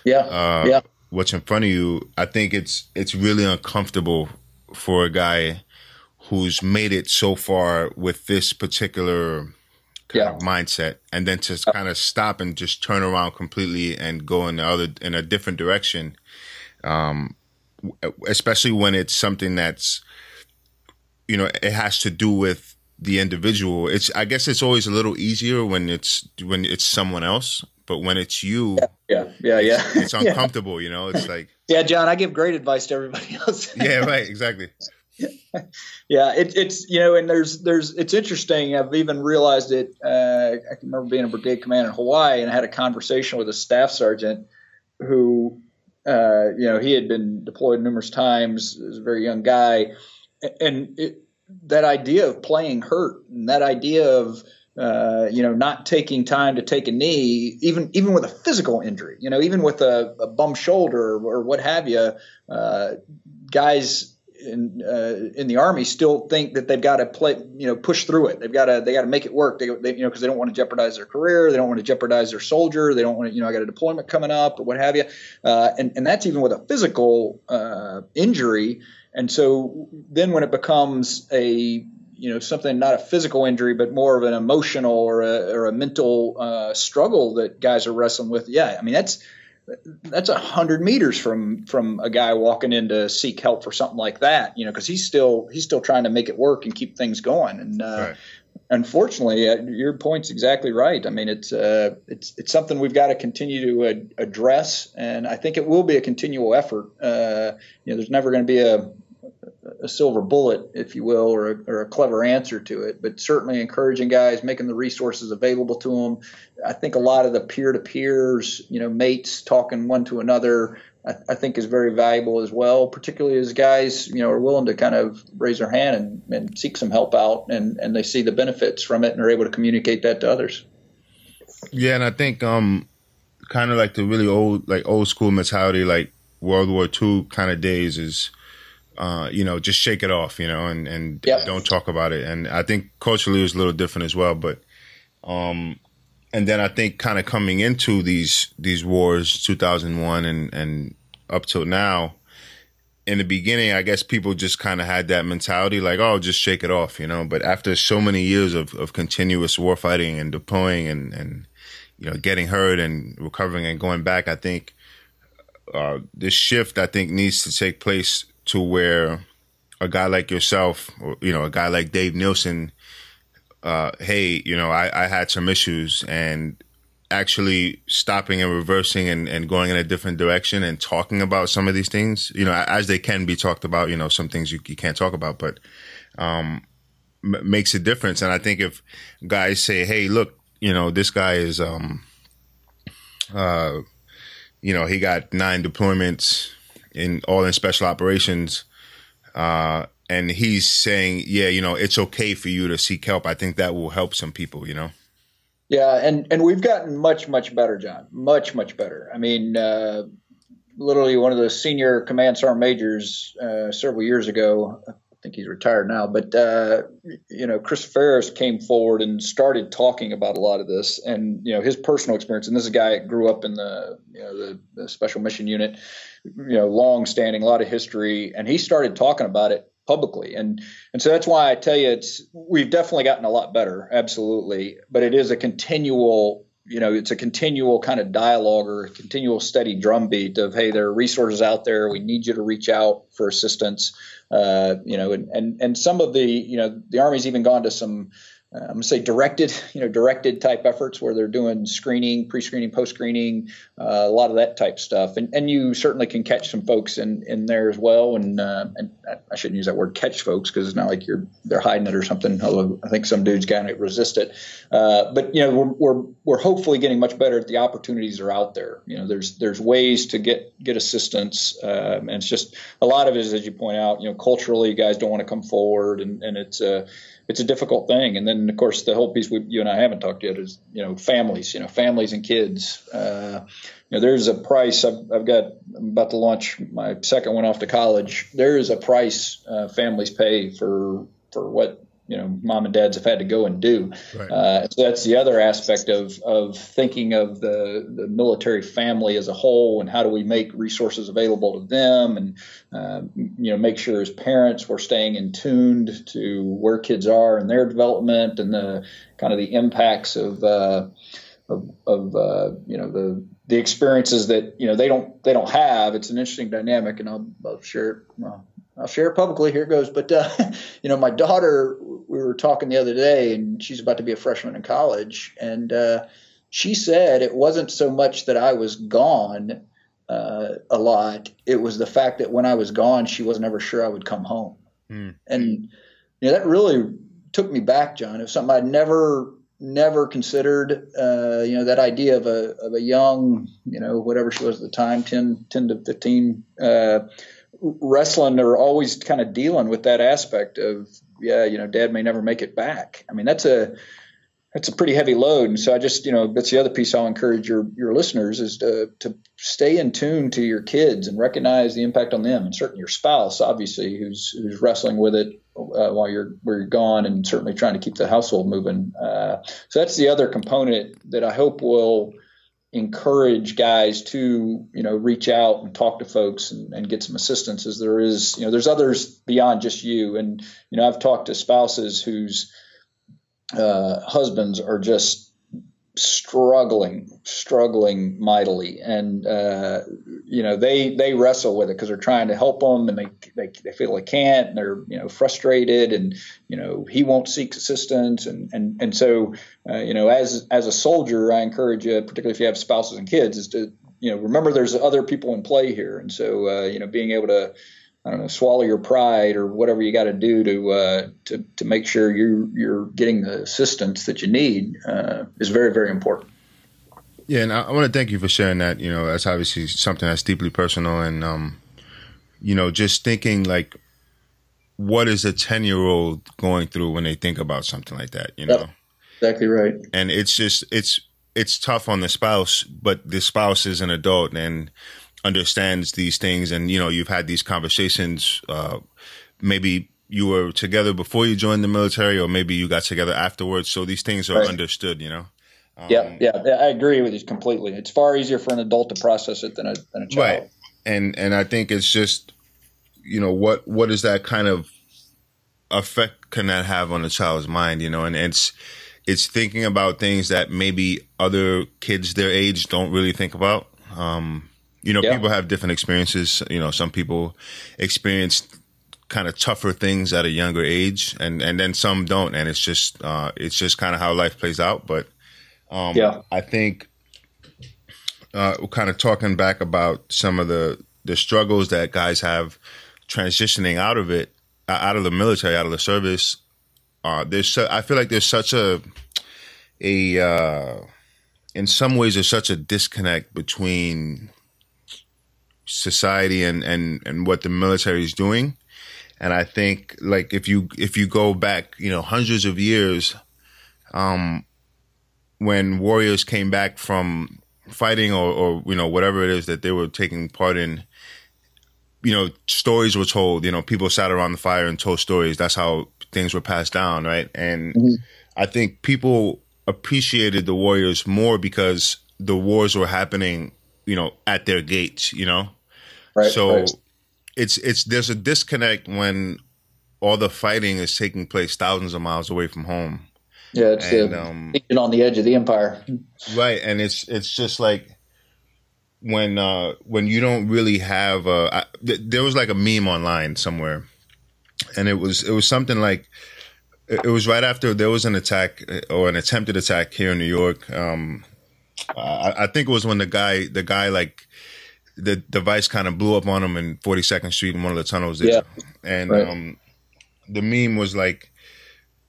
yeah uh, yeah what's in front of you. I think it's it's really uncomfortable for a guy who's made it so far with this particular kind yeah. of mindset and then to kind of stop and just turn around completely and go in the other in a different direction um, especially when it's something that's you know, it has to do with the individual. It's I guess it's always a little easier when it's when it's someone else, but when it's you, yeah, yeah, yeah, it's, it's uncomfortable. yeah. You know, it's like yeah, John, I give great advice to everybody else. yeah, right, exactly. yeah, it, it's you know, and there's there's it's interesting. I've even realized it. Uh, I can remember being a brigade commander in Hawaii, and I had a conversation with a staff sergeant who, uh, you know, he had been deployed numerous times as a very young guy and it, that idea of playing hurt and that idea of uh, you know not taking time to take a knee, even even with a physical injury, you know, even with a, a bum shoulder or, what have you, uh, guys in uh, in the army still think that they've got to play, you know, push through it. They've got to they got to make it work. They, they you know because they don't want to jeopardize their career. They don't want to jeopardize their soldier. They don't want to you know I got a deployment coming up or what have you. Uh, and and that's even with a physical uh, injury. And so then when it becomes a you know something not a physical injury but more of an emotional or a, or a mental uh, struggle that guys are wrestling with yeah i mean that's that's a hundred meters from from a guy walking in to seek help for something like that you know because he's still he's still trying to make it work and keep things going. And uh, right. unfortunately uh, your point's exactly right. I mean it's uh, it's it's something we've got to continue to ad- address and i think it will be a continual effort. Uh, you know there's never going to be a a silver bullet, if you will, or a, or a, clever answer to it, but certainly encouraging guys, making the resources available to them. I think a lot of the peer to peers, you know, mates talking one to another, I, I, think is very valuable as well, particularly as guys, you know, are willing to kind of raise their hand and, and seek some help out and, and they see the benefits from it and are able to communicate that to others. Yeah. And I think, um, kind of like the really old, like old school mentality, like World War II kind of days is, uh, you know, just shake it off, you know, and, and yep. don't talk about it. And I think culturally it was a little different as well. But, um, and then I think kind of coming into these, these wars, 2001 and, and up till now, in the beginning, I guess people just kind of had that mentality, like, oh, just shake it off, you know. But after so many years of, of continuous war fighting and deploying and, and, you know, getting hurt and recovering and going back, I think uh, this shift, I think, needs to take place to where a guy like yourself, or you know, a guy like Dave Nielsen, uh, hey, you know, I, I had some issues and actually stopping and reversing and, and going in a different direction and talking about some of these things, you know, as they can be talked about, you know, some things you, you can't talk about, but um, m- makes a difference. And I think if guys say, "Hey, look, you know, this guy is, um, uh, you know, he got nine deployments in all in special operations," uh, and he's saying, "Yeah, you know, it's okay for you to seek help." I think that will help some people. You know. Yeah, and and we've gotten much much better, John. Much much better. I mean, uh, literally one of the senior command sergeant majors uh, several years ago. I think he's retired now, but uh, you know, Chris Faris came forward and started talking about a lot of this, and you know, his personal experience. And this is a guy that grew up in the you know the, the special mission unit, you know, long standing, a lot of history, and he started talking about it publicly. And and so that's why I tell you it's we've definitely gotten a lot better absolutely but it is a continual you know it's a continual kind of dialogue or a continual steady drumbeat of hey there are resources out there we need you to reach out for assistance uh, you know and, and and some of the you know the army's even gone to some uh, I'm gonna say directed, you know, directed type efforts where they're doing screening, pre-screening, post-screening, uh, a lot of that type stuff, and and you certainly can catch some folks in in there as well. And uh, and I shouldn't use that word catch folks because it's not like you're they're hiding it or something. Although I think some dudes kind of resist it, uh, but you know we're, we're we're hopefully getting much better at the opportunities are out there. You know, there's there's ways to get get assistance, um, and it's just a lot of it is as you point out. You know, culturally, guys don't want to come forward, and and it's uh it's a difficult thing. And then, of course, the whole piece we, you and I haven't talked yet is, you know, families, you know, families and kids. Uh, you know, there's a price. I've, I've, got, I'm about to launch my second one off to college. There is a price uh, families pay for for what you know mom and dads have had to go and do. Right. Uh, so that's the other aspect of of thinking of the the military family as a whole, and how do we make resources available to them, and uh, you know make sure as parents we're staying in tuned to where kids are and their development and the kind of the impacts of. Uh, of, of uh, you know the the experiences that you know they don't they don't have. It's an interesting dynamic, and I'll, I'll share well, I'll share it publicly. Here goes. But uh, you know, my daughter, we were talking the other day, and she's about to be a freshman in college, and uh, she said it wasn't so much that I was gone uh, a lot; it was the fact that when I was gone, she wasn't ever sure I would come home, mm. and you know that really took me back, John. It was something I'd never never considered uh, you know that idea of a of a young you know whatever she was at the time 10, 10 to 15 uh, wrestling or always kind of dealing with that aspect of yeah you know dad may never make it back. I mean that's a that's a pretty heavy load. And so i just you know that's the other piece i'll encourage your your listeners is to to stay in tune to your kids and recognize the impact on them and certainly your spouse obviously who's who's wrestling with it uh, while you're where you're gone and certainly trying to keep the household moving. Uh, so that's the other component that i hope will encourage guys to you know reach out and talk to folks and, and, get some assistance as there is you know there's others beyond just you. And you know i've talked to spouses whose uh, husbands are just struggling, struggling mightily, and uh, you know they they wrestle with it because they're trying to help them, and they, they they feel they can't, and they're you know frustrated, and you know he won't seek assistance, and and and so uh, you know as as a soldier, I encourage you, particularly if you have spouses and kids, is to you know remember there's other people in play here, and so uh, you know being able to I don't know, swallow your pride or whatever you got to do to uh, to to make sure you you're getting the assistance that you need uh, is very very important. Yeah, and I, I want to thank you for sharing that. You know, that's obviously something that's deeply personal, and um, you know, just thinking like, what is a ten year old going through when they think about something like that? You know, yep, exactly right. And it's just it's it's tough on the spouse, but the spouse is an adult and understands these things and you know you've had these conversations uh, maybe you were together before you joined the military or maybe you got together afterwards. So these things are right. understood you know? Um, yeah yeah i agree with you completely. It's far easier for an adult to process it than a, than a child. Right. And and i think it's just you know what what is that kind of effect can that have on a child's mind you know? And it's it's thinking about things that maybe other kids their age don't really think about. Um, you know, yeah. people have different experiences. You know, some people experience kind of tougher things at a younger age, and and then some don't, and it's just uh, it's just kind of how life plays out. But um, yeah, I think uh, we're kind of talking back about some of the the struggles that guys have transitioning out of it. out of the military, out of the service, uh, there's su- I feel like there's such a a uh, in some ways there's such a disconnect between society and and and what the military is doing. And i think like if you if you go back you know hundreds of years um when warriors came back from fighting or, or you know whatever it is that they were taking part in you know stories were told you know people sat around the fire and told stories. That's how things were passed down right? And mm-hmm. i think people appreciated the warriors more because the wars were happening you know at their gates you know Right. So right. it's it's there's a disconnect when all the fighting is taking place thousands of miles away from home. Yeah, it's and, uh, um, on the edge of the empire. Right, and it's it's just like when uh when you don't really have a I, th- there was like a meme online somewhere, and it was it was something like it was right after there was an attack or an attempted attack here in New York. Um, I, I think it was when the guy the guy like the device kind of blew up on him in 42nd Street in one of the tunnels there. Yeah. And right. um, the meme was like,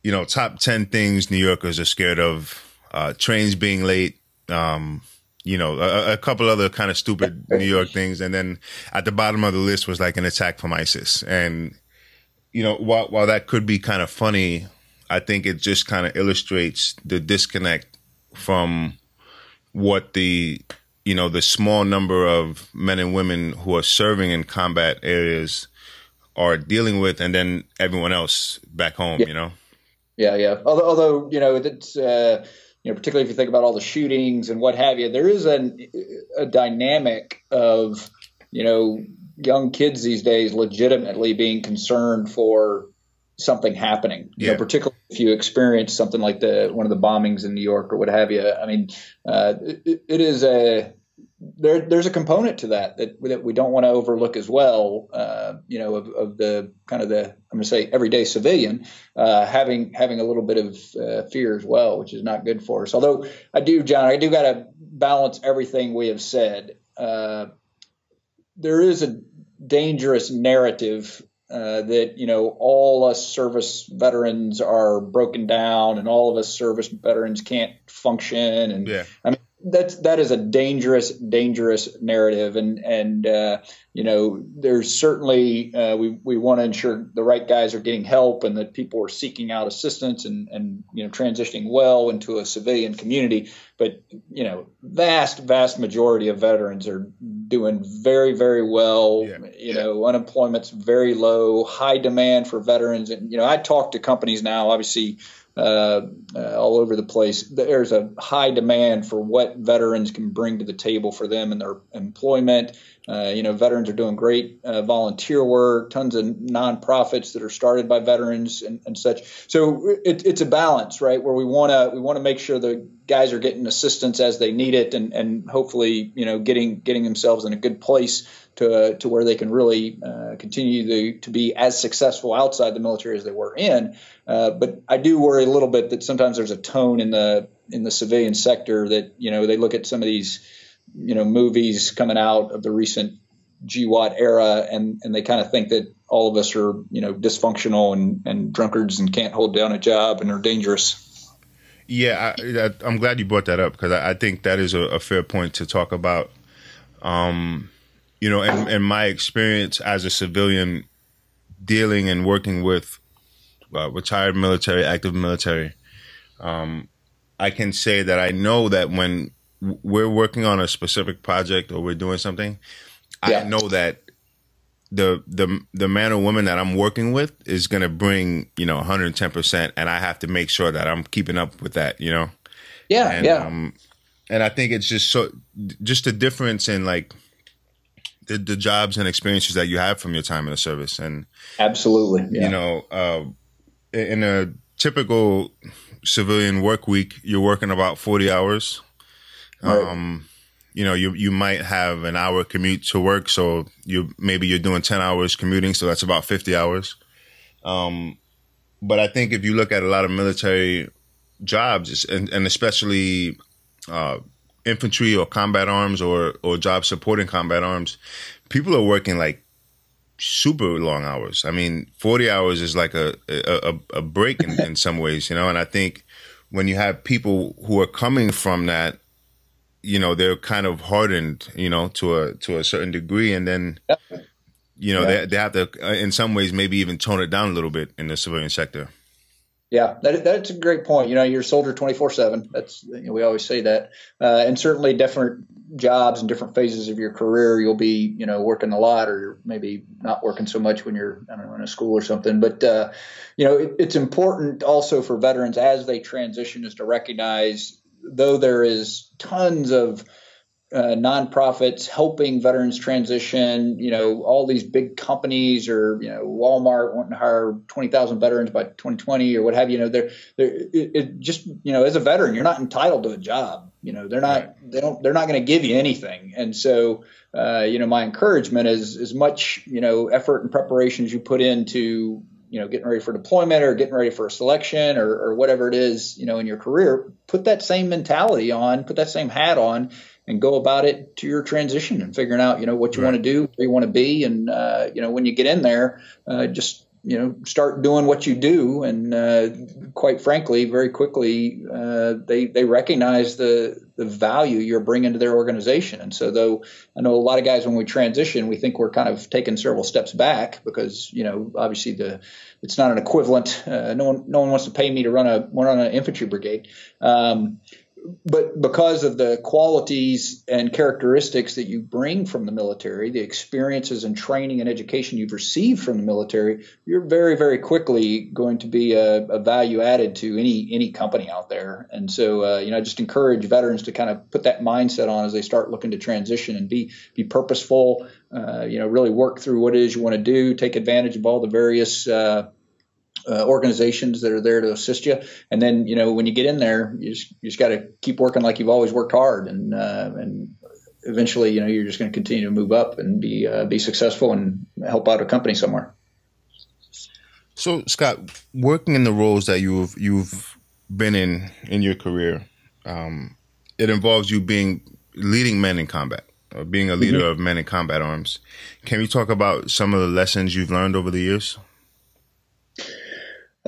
you know, top 10 things New Yorkers are scared of uh, trains being late, um, you know, a, a, couple other kind of stupid New York things. And then at the bottom of the list was like an attack from ISIS. And, you know, while, while that could be kind of funny, I think it just kind of illustrates the disconnect from what the you know, the small number of men and women who are serving in combat areas are dealing with, and then everyone else back home, yeah. you know? Yeah, yeah. Although, although you know, it's, uh, you know, particularly if you think about all the shootings and what have you, there is an, a dynamic of, you know, young kids these days legitimately being concerned for something happening. You yeah. know, particularly if you experience something like the one of the bombings in New York or what have you. I mean, uh, it, it is a there, there's a component to that, that that we don't want to overlook as well. Uh, you know, of, of, the kind of the I'm going to say everyday civilian uh, having having a little bit of uh, fear as well, which is not good for us. Although I do, John, I do got to balance everything we have said. Uh, there is a dangerous narrative uh, that you know all us service veterans are broken down and all of us service veterans can't function and yeah. I mean that's that is a dangerous dangerous narrative. And and uh, you know there's certainly uh, we we want to ensure the right guys are getting help and that people are seeking out assistance and and you know transitioning well into a civilian community. But you know vast vast majority of veterans are doing very very well. Yeah. you know unemployment's very low high demand for veterans. And you know I talk to companies now obviously uh, uh, all over the place. There's a high demand for what veterans can bring to the table for them and their employment. Uh, you know, veterans are doing great uh, volunteer work, tons of nonprofits that are started by veterans and, and such. So it, it's a balance, right? Where we want to we want to make sure the guys are getting assistance as they need it, and and hopefully, you know, getting getting themselves in a good place to to where they can really uh, continue to, to be as successful outside the military as they were in. Uh, but I do worry a little bit that sometimes there's a tone in the in the civilian sector that you know they look at some of these you know movies coming out of the recent GWOT era and and they kind of think that all of us are you know dysfunctional and and drunkards and can't hold down a job and are dangerous. Yeah, I, am glad you brought that up because I, I, think that is a, a, fair point to talk about. Um, you know, in, in my experience as a civilian dealing and working with uh, retired military, active military, um, I can say that I know that when we're working on a specific project or we're doing something, yeah. I know that the the the man or woman that I'm working with is going to bring you know 110 percent, and I have to make sure that I'm keeping up with that. You know. Yeah. And, yeah. Um, and I think it's just so just the difference in like the, the jobs and experiences that you have from your time in the service. And absolutely, yeah. you know, uh, in a typical civilian work week, you're working about 40 hours. Right. Um, you know, you, you might have an hour commute to work. So you, maybe you're doing 10 hours commuting. So that's about 50 hours. Um, but I think if you look at a lot of military jobs and, and especially, uh, infantry or combat arms or or jobs supporting combat arms, people are working like super long hours. I mean, 40 hours is like a, a, a break in, in some ways, you know, and I think when you have people who are coming from that, you know, they're kind of hardened, you know, to a, to a certain degree. And then, you know, yeah. they, they have to, uh, in some ways, maybe even tone it down a little bit in the civilian sector. Yeah, that, that's a great point. You know, you're a soldier 24 seven. That's, you know, we always say that. Uh, and certainly different jobs and different phases of your career, you'll be, you know, working a lot or maybe not working so much when you're, I don't know, in a school or something. But, uh, you know, it, it's important also for veterans as they transition is to recognize, though there is tons of, uh, nonprofits helping veterans transition. You know, all these big companies or you know Walmart wanting to hire twenty thousand veterans by 2020 or what have you. you know, they're, they're it, it, just you know as a veteran you're not entitled to a job. You know, they're not right. they don't they're not going to give you anything. And so uh, you know, my encouragement is as much you know effort and preparation as you put into you know getting ready for deployment or getting ready for a selection or, or whatever it is you know in your career put that same mentality on put that same hat on and go about it to your transition and figuring out, you know, what you right. want to do, where you want to be. And, uh, you know, when you get in there, uh, just, you know, start doing what you do. And, uh, quite frankly, very quickly, uh, they, they recognize the, the value you're bringing to their organization. And so though I know a lot of guys, when we transition, we think we're kind of taking several steps back because, you know, obviously the, it's not an equivalent. Uh, no one, no one wants to pay me to run a, run an infantry brigade. Um, but because of the qualities and characteristics that you bring from the military, the experiences and training and education you've received from the military, you're very, very quickly going to be a, a value added to any any company out there. And so, uh, you know, I just encourage veterans to kind of put that mindset on as they start looking to transition and be be purposeful. Uh, you know, really work through what it is you want to do, take advantage of all the various uh, uh, organizations that are there to assist you. And then, you know, when you get in there, you just, you just got to keep working like you've always worked hard, and uh, and eventually, you know, you're just going to continue to move up and be uh, be successful and help out a company somewhere. So, Scott, working in the roles that you've you've been in in your career, um, it involves you being leading men in combat, or being a leader mm-hmm. of men in combat arms. Can you talk about some of the lessons you've learned over the years?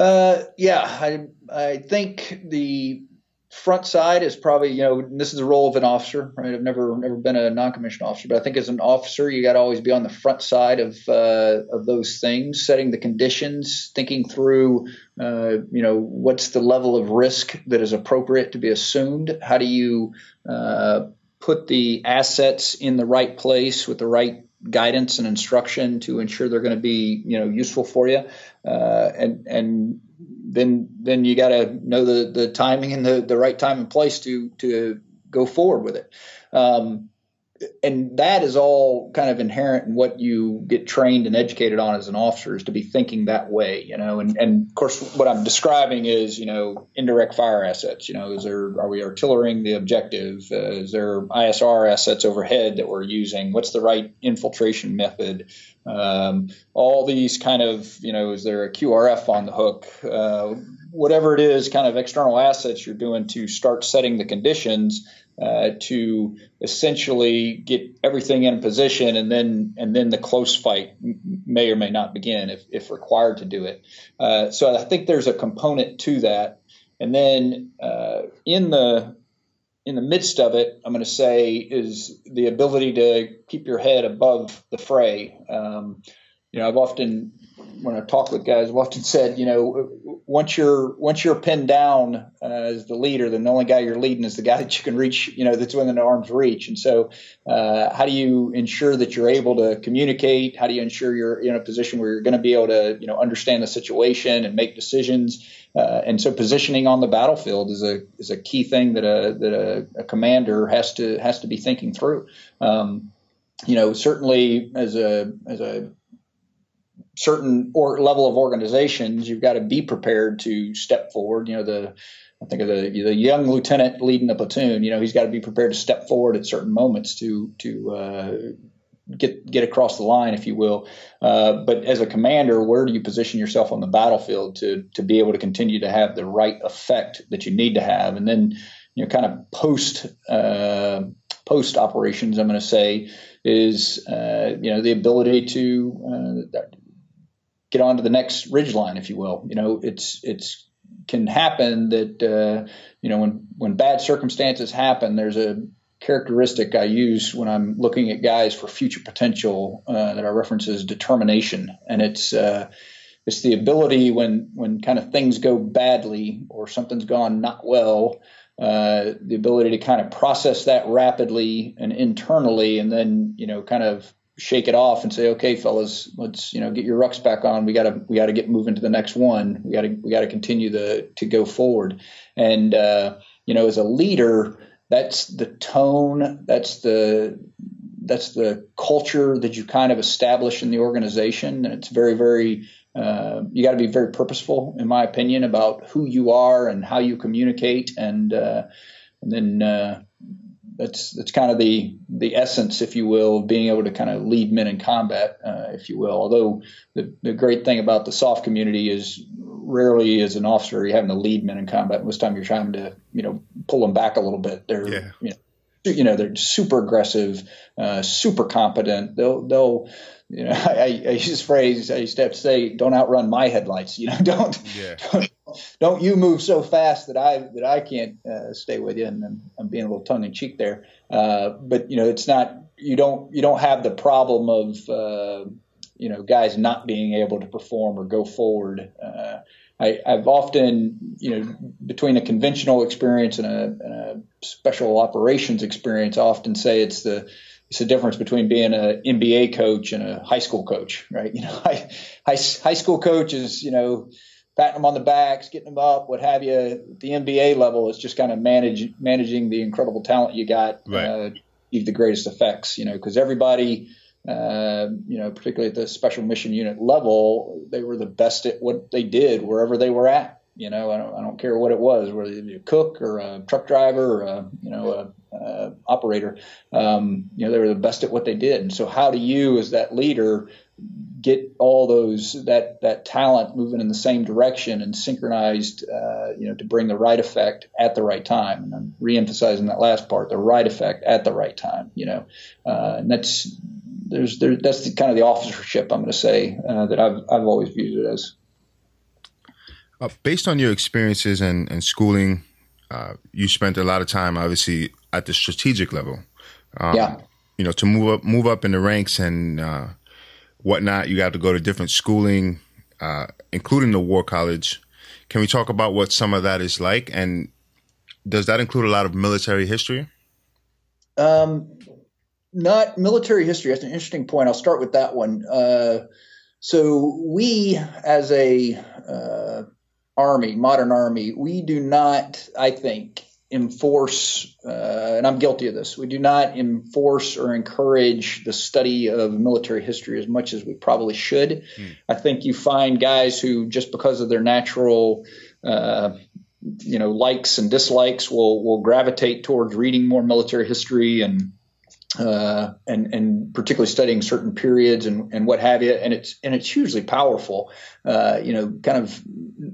Uh, yeah, I I think the front side is probably you know this is the role of an officer. Right, I've never never been a non-commissioned officer, but I think as an officer you got to always be on the front side of uh, of those things, setting the conditions, thinking through uh, you know what's the level of risk that is appropriate to be assumed. How do you uh, put the assets in the right place with the right guidance and instruction to ensure they're going to be you know useful for you. Uh, and and then then you got to know the the timing and the the right time and place to to go forward with it. Um, and that is all kind of inherent in what you get trained and educated on as an officer is to be thinking that way, you know. And, and of course, what I'm describing is, you know, indirect fire assets. You know, is there are we artillerying the objective? Uh, is there ISR assets overhead that we're using? What's the right infiltration method? Um, all these kind of, you know, is there a QRF on the hook? Uh, whatever it is, kind of external assets you're doing to start setting the conditions uh, to essentially get everything in position, and then and then the close fight may or may not begin if, if required to do it. Uh, so I think there's a component to that, and then uh, in the in the midst of it, I'm going to say is the ability to keep your head above the fray. Um, you know, I've often when I talk with guys, I've often said, you know, once you're once you're pinned down uh, as the leader, then the only guy you're leading is the guy that you can reach, you know, that's within arm's reach. And so, uh, how do you ensure that you're able to communicate? How do you ensure you're in a position where you're going to be able to, you know, understand the situation and make decisions? Uh, and so, positioning on the battlefield is a is a key thing that a that a, a commander has to has to be thinking through. Um, you know, certainly as a as a certain or level of organizations, you've got to be prepared to step forward. You know, the I think of the the young lieutenant leading the platoon. You know, he's got to be prepared to step forward at certain moments to to uh, get get across the line, if you will. Uh, but as a commander, where do you position yourself on the battlefield to to be able to continue to have the right effect that you need to have, and then you know, kind of post uh, post operations, I'm going to say is uh, you know the ability to get onto the next ridge line, if you will. You know, it's it's can happen that uh, you know when when bad circumstances happen, there's a characteristic I use when I'm looking at guys for future potential uh, that I reference as determination, and it's uh, it's the ability when when kind of things go badly or something's gone not well, uh, the ability to kind of process that rapidly and internally, and then you know kind of shake it off and say, okay, fellas, let's you know get your rucks back on. We gotta we gotta get moving to the next one. We gotta we gotta continue the to go forward. And uh, you know, as a leader, that's the tone. That's the that's the culture that you kind of establish in the organization, and it's very very. Uh, you got to be very purposeful, in my opinion, about who you are and how you communicate, and uh, and then uh, that's that's kind of the the essence, if you will, of being able to kind of lead men in combat, uh, if you will. Although the, the great thing about the SOF community is rarely as an officer you're having to lead men in combat. Most time you're trying to you know pull them back a little bit. They're yeah. you know you know they're super aggressive, uh, super competent. They'll they'll you know I, I use this phrase I used to have to say don't outrun my headlights. You know don't yeah. don't, don't you move so fast that I that I can't uh, stay with you. And I'm, I'm, being a little tongue in cheek there, uh, but you know it's not you don't you don't have the problem of uh, you know guys not being able to perform or go forward. Uh, I, have often, you know, between a conventional experience and a, and a, special operations experience, I often say it's the it's the difference between being an NBA coach and a high school coach, right? You know, high, high, high school coach is, you know, patting them on the backs, getting them up, what have you. The NBA level is just kind of manage managing the incredible talent you got, right. uh, the greatest effects. You know, because everybody, uh, you know, particularly at the special mission unit level, they were the best at what they did wherever they were at. You know, I don't, I don't care what it was, whether you're a cook or a truck driver or a, you know, a, a operator. Um, you know, they were the best at what they did. And so, how do you, as that leader, get all those that that talent moving in the same direction and synchronized, uh, you know, to bring the right effect at the right time. And I'm reemphasizing that last part, the right effect at the right time. You know, uh, and that's there's there, that's the, kind of the officership I'm going to say uh, that I've I've always viewed it as. Uh, based on your experiences and, and schooling, uh, you spent a lot of time, obviously, at the strategic level. Um, yeah. You know, to move up, move up in the ranks and uh, whatnot. You got to go to different schooling, uh, including the War College. Can we talk about what some of that is like? And does that include a lot of military history? Um, not military history. That's an interesting point. I'll start with that one. Uh, so we, as a uh, army, modern army, we do not, I think, enforce, uh, and I'm guilty of this, we do not enforce or encourage the study of military history as much as we probably should. Hmm. I think you find guys who, just because of their natural, uh, you know, likes and dislikes, will will gravitate towards reading more military history and uh, and and particularly studying certain periods and, and what have you. And it's and it's hugely powerful. Uh, you know, kind of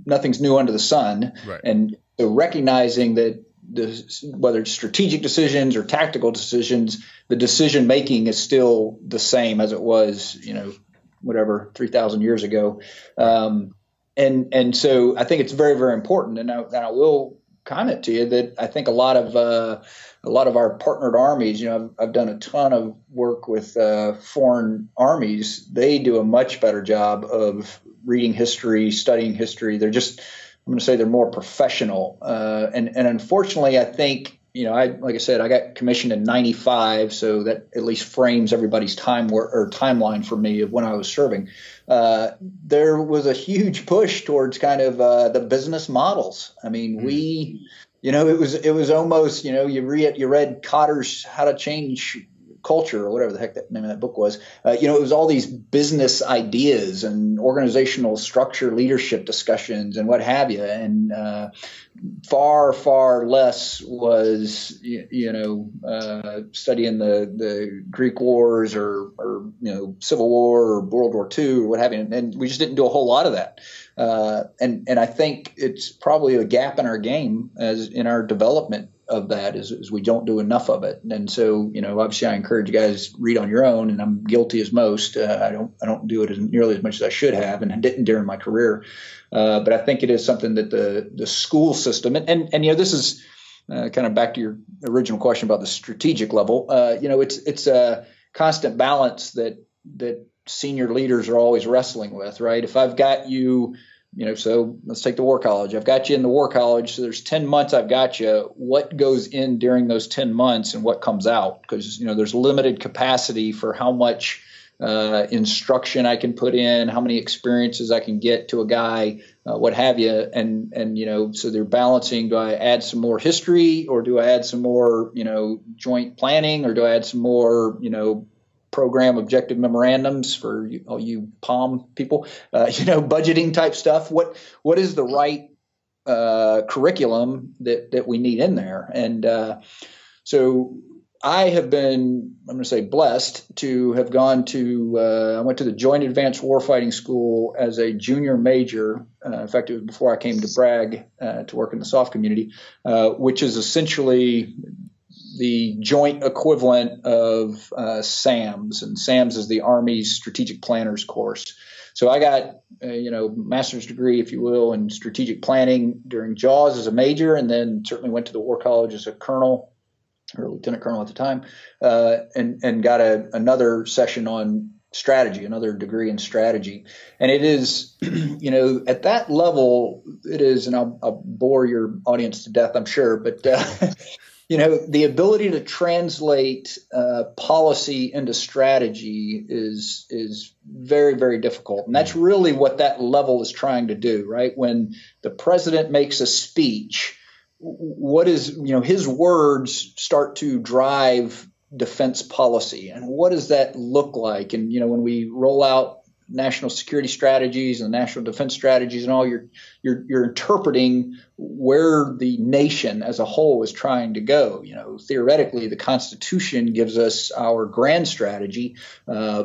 nothing's new under the sun. Right. And so recognizing that the, whether it's strategic decisions or tactical decisions, the decision making is still the same as it was, you know, whatever three thousand years ago. Um, and and so I think it's very very important. And I, and I will comment to you that I think a lot of uh, a lot of our partnered armies. You know, I've, I've done a ton of work with uh, foreign armies. They do a much better job of reading history, studying history. They're just I'm going to say they're more professional. Uh, and and unfortunately, I think you know, I like I said, I got commissioned in '95, so that at least frames everybody's time wor- or timeline for me of when I was serving. Uh, there was a huge push towards kind of uh, the business models. I mean, mm-hmm. we, you know, it was it was almost you know you read you read Kotter's How to Change culture or whatever the heck that name of that book was. Uh, you know, it was all these business ideas and organizational structure, leadership discussions, and what have you. And uh, far, far less was you, you know uh, studying the the Greek wars or or you know Civil War or World War II or what have you. And, and we just didn't do a whole lot of that. Uh, and and I think it's probably a gap in our game as in our development of that is, is we don't do enough of it. And so, you know, obviously, I encourage you guys read on your own, and I'm guilty as most. Uh, I don't I don't do it as nearly as much as I should have, and I didn't during my career. Uh, but I think it is something that the the school system and and, and you know this is uh, kind of back to your original question about the strategic level. Uh, you know, it's it's a constant balance that that senior leaders are always wrestling with, right? If I've got you, you know, so let's take the War College. I've got you in the War College, so there's 10 months I've got you. What goes in during those 10 months and what comes out? Because, you know, there's limited capacity for how much uh, instruction I can put in, how many experiences I can get to a guy, uh, what have you, and and you know, so they're balancing. Do I add some more history, or do I add some more, you know, joint planning, or do I add some more, you know, program objective memorandums for you, all you POM people, uh, you know, budgeting type stuff. What what is the right uh, curriculum that that we need in there? And uh, so I have been, I'm going to say, blessed to have gone to. Uh, I went to the Joint Advanced Warfighting School as a junior major. Uh, in fact, it was before I came to Bragg uh, to work in the SOF community, which is essentially the joint equivalent of uh, SAMS, and SAMS is the Army's Strategic Planners course. So I got, uh, you know, master's degree, if you will, in strategic planning during JAWS as a major, and then certainly went to the War College as a colonel or lieutenant colonel at the time, uh, and and got a, another session on strategy, another degree in strategy. And it is, you know, at that level, it is, and I'll, I'll bore your audience to death, I'm sure, but uh, you know, the ability to translate uh, policy into strategy is is very very difficult, and that's really what that level is trying to do. Right when the president makes a speech, what is you know his words start to drive defense policy, and what does that look like? And you know when we roll out national security strategies and national defense strategies and all you're you're you're interpreting where the nation as a whole is trying to go. You know theoretically the constitution gives us our grand strategy uh,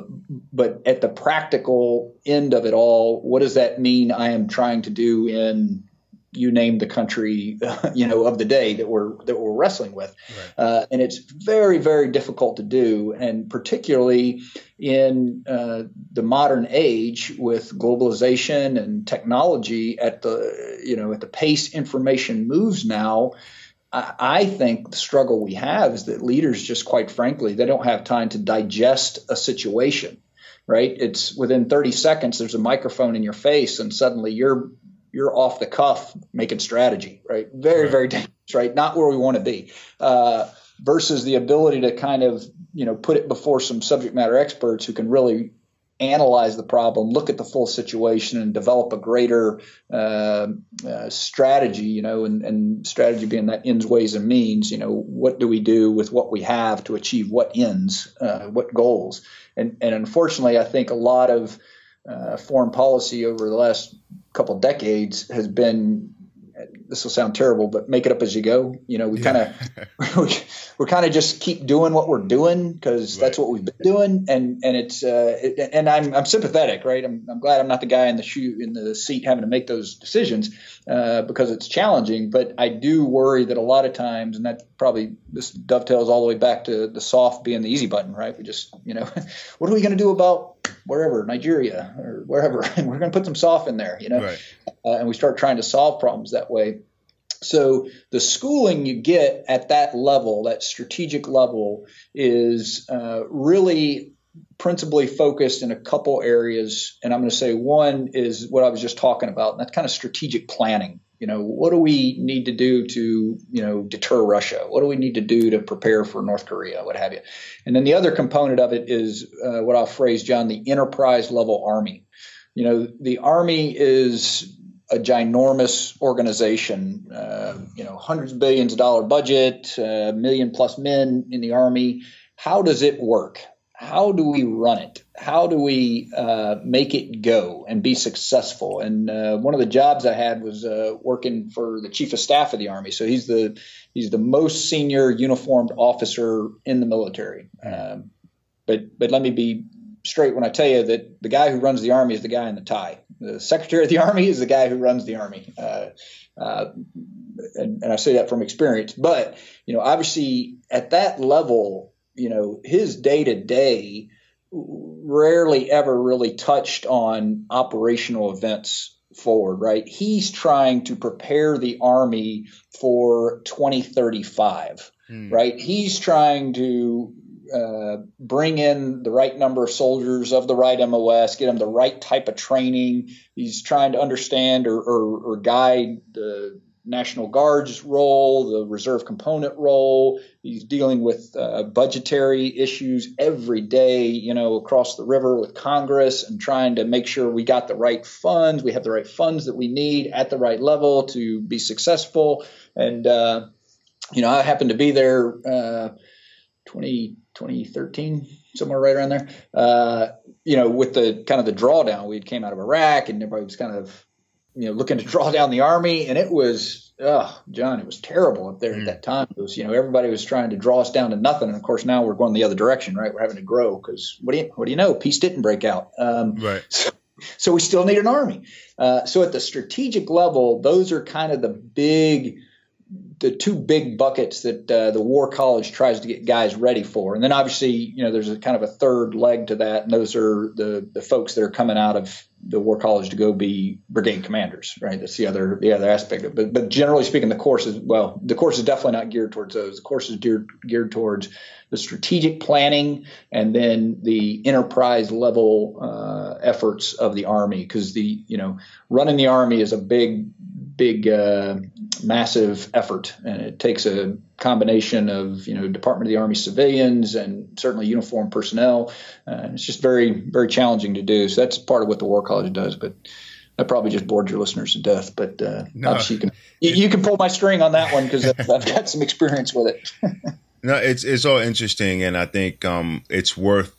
but at the practical end of it all what does that mean i am trying to do in you name the country, you know, of the day that we're that we're wrestling with, right. uh, and it's very very difficult to do, and particularly in uh, the modern age with globalization and technology at the you know at the pace information moves now. I think the struggle we have is that leaders just quite frankly they don't have time to digest a situation right? It's within 30 seconds, there's a microphone in your face, and suddenly you're you're off the cuff making strategy, right? Very, right. very dangerous, right? Not where we want to be. Uh, versus the ability to kind of, you know, put it before some subject matter experts who can really analyze the problem, look at the full situation, and develop a greater uh, uh, strategy. You know, and, and, strategy being that ends, ways, and means. You know, what do we do with what we have to achieve what ends, uh, what goals? And and unfortunately, I think a lot of uh, foreign policy over the last couple decades has been this will sound terrible, but make it up as you go. You know, we yeah. kind of we're kind of just keep doing what we're doing because right. that's what we've been doing, and and it's uh, it, and I'm I'm sympathetic, right? I'm, I'm glad I'm not the guy in the shoe in the seat having to make those decisions uh, because it's challenging. But I do worry that a lot of times, and that probably this dovetails all the way back to the SOF being the easy button, right? We just you know, what are we going to do about wherever Nigeria or wherever, and we're going to put some SOF in there, you know, right. uh, and we start trying to solve problems that way. So the schooling you get at that level, that strategic level, is uh, really principally focused in a couple areas. And I'm going to say one is what I was just talking about, and that's kind of strategic planning. You know, what do we need to do to, you know, deter Russia? What do we need to do to prepare for North Korea, what have you? And then the other component of it is uh, what I'll phrase, John, the enterprise level army. You know, the army is a ginormous organization, uh, you know, hundreds of billions of dollar budget, a uh, million plus men in the army. How does it work? how do we run it? How do we uh, make it go and be successful? And uh, one of the jobs I had was uh, working for the chief of staff of the army. So he's the he's the most senior uniformed officer in the military. Um, but but let me be straight when I tell you that the guy who runs the army is the guy in the tie. The Secretary of the Army is the guy who runs the Army. Uh, uh, and, and I say that from experience. But, you know, obviously at that level, you know, his day to day rarely ever really touched on operational events forward, right? He's trying to prepare the Army for 2035, mm. right? He's trying to uh, bring in the right number of soldiers of the right MOS, get them the right type of training. He's trying to understand or, or, or guide the National Guard's role, the reserve component role. He's dealing with uh, budgetary issues every day, you know, across the river with Congress and trying to make sure we got the right funds, we have the right funds that we need at the right level to be successful. And, uh, you know, I happened to be there uh, 20, 2013, somewhere right around there. Uh, you know, with the kind of the drawdown, we came out of Iraq and everybody was kind of you know, looking to draw down the army, and it was, oh, John, it was terrible up there mm. at that time. It was, you know, everybody was trying to draw us down to nothing, and of course now we're going the other direction, right? We're having to grow because what do you, what do you know? Peace didn't break out, um, right? So, so, we still need an army. Uh, so at the strategic level, those are kind of the big the two big buckets that uh, the War College tries to get guys ready for, and then obviously you know there's a kind of a third leg to that, and those are the the folks that are coming out of the War College to go be brigade commanders, right? That's the other the other aspect of it. But but generally speaking, the course is well, the course is definitely not geared towards those. The course is geared geared towards the strategic planning and then the enterprise level uh, efforts of the army because the you know running the army is a big big uh, massive effort, and it takes a combination of you know Department of the Army civilians and certainly uniformed personnel. Uh, it's just very very challenging to do. So that's part of what the War College does, but. I probably just bored your listeners to death, but uh, no. you can you, you, can pull my string on that one because I've, I've got some experience with it. no, it's it's all interesting, and I think um, it's worth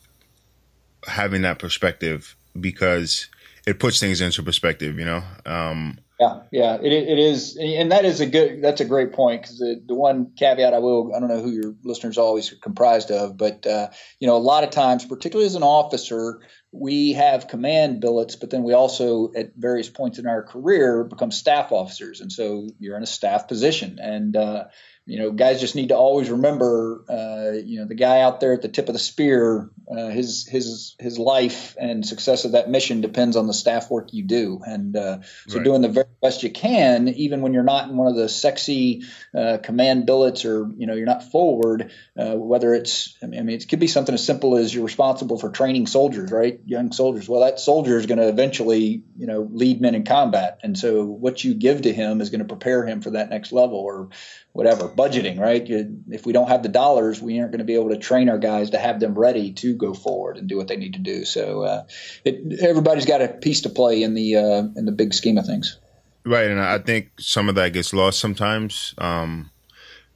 having that perspective because it puts things into perspective. You know, um, yeah, yeah, it, it is, and that is a good. That's a great point because the, the one caveat I will, I don't know who your listeners always comprised of, but uh, you know, a lot of times, particularly as an officer, we have command billets, but then we also, at various points in our career, become staff officers, and so you're in a staff position, and uh, you know, guys just need to always remember, uh, you know, the guy out there at the tip of the spear, uh, his his his life and success of that mission depends on the staff work you do, and uh, so right. doing the very best you can, even when you're not in one of the sexy uh, command billets or you know you're not forward. Uh, whether it's, I mean, it could be something as simple as you're responsible for training soldiers, right? Young soldiers. Well, that soldier is going to eventually, you know, lead men in combat, and so what you give to him is going to prepare him for that next level, or whatever budgeting right? You, if we don't have the dollars we aren't going to be able to train our guys to have them ready to go forward and do what they need to do. So uh, it, everybody's got a piece to play in the uh, in the big scheme of things. Right and i think some of that gets lost sometimes. Um,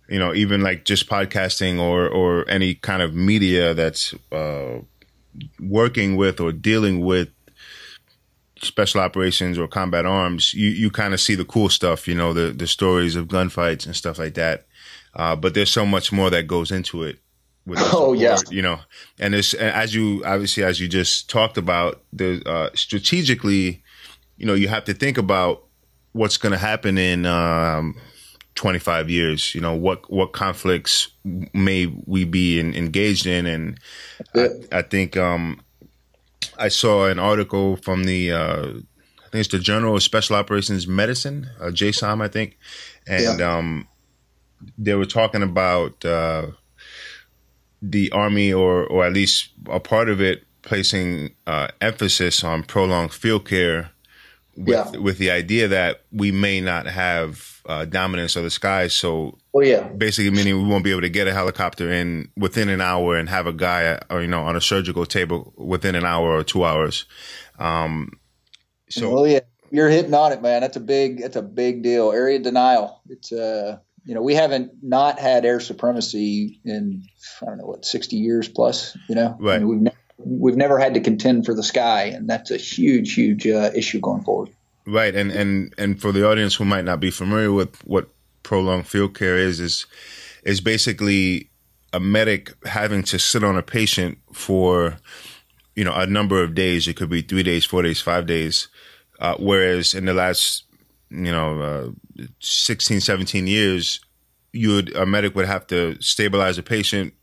you know even like just podcasting or or any kind of media that's uh, working with or dealing with special operations or combat arms, you, you kind of see the cool stuff, you know, the, the stories of gunfights and stuff like that. Uh, but there's so much more that goes into it. With oh yeah, you know, and it's as you obviously as you just talked about, the uh, strategically, you know, you have to think about what's going to happen in um, 25 years. You know, what what conflicts may we be in, engaged in, and I, I, think um, I saw an article from the uh, I think it's the Journal of Special Operations Medicine, uh, JSOM, I think, and yeah. um, they were talking about uh, the army, or or at least a part of it, placing uh, emphasis on prolonged field care, with yeah. with the idea that we may not have uh, dominance of the skies, so Oh yeah. Basically, meaning we won't be able to get a helicopter in within an hour and have a guy, or you know, on a surgical table within an hour or two hours. Um, so. Oh yeah, you're hitting on it, man. That's a big. That's a big deal. Area denial. It's uh, you know, we haven't not had air supremacy in I don't know what sixty years plus. You know, right. I mean, we've never, we've never had to contend for the sky, and that's a huge, huge uh, issue going forward. Right, and and and for the audience who might not be familiar with what prolonged field care is is is basically a medic having to sit on a patient for you know a number of days. It could be three days, four days, five days, Uh, whereas in the last, you know, uh, 16, 17 years, you would a medic would have to stabilize a patient.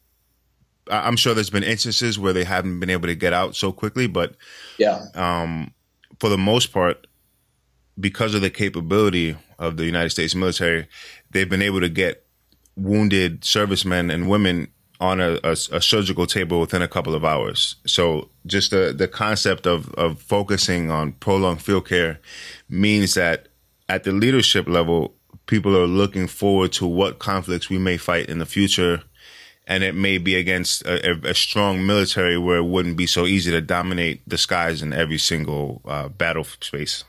I'm sure there's been instances where they haven't been able to get out so quickly, but yeah, um, for the most part, because of the capability of the United States military, they've been able to get wounded servicemen and women on a, a, a, surgical table within a couple of hours. So just the, the concept of, of focusing on prolonged field care means that at the leadership level, people are looking forward to what conflicts we may fight in the future. And it may be against a, a strong military where it wouldn't be so easy to dominate the skies in every single uh, battle space.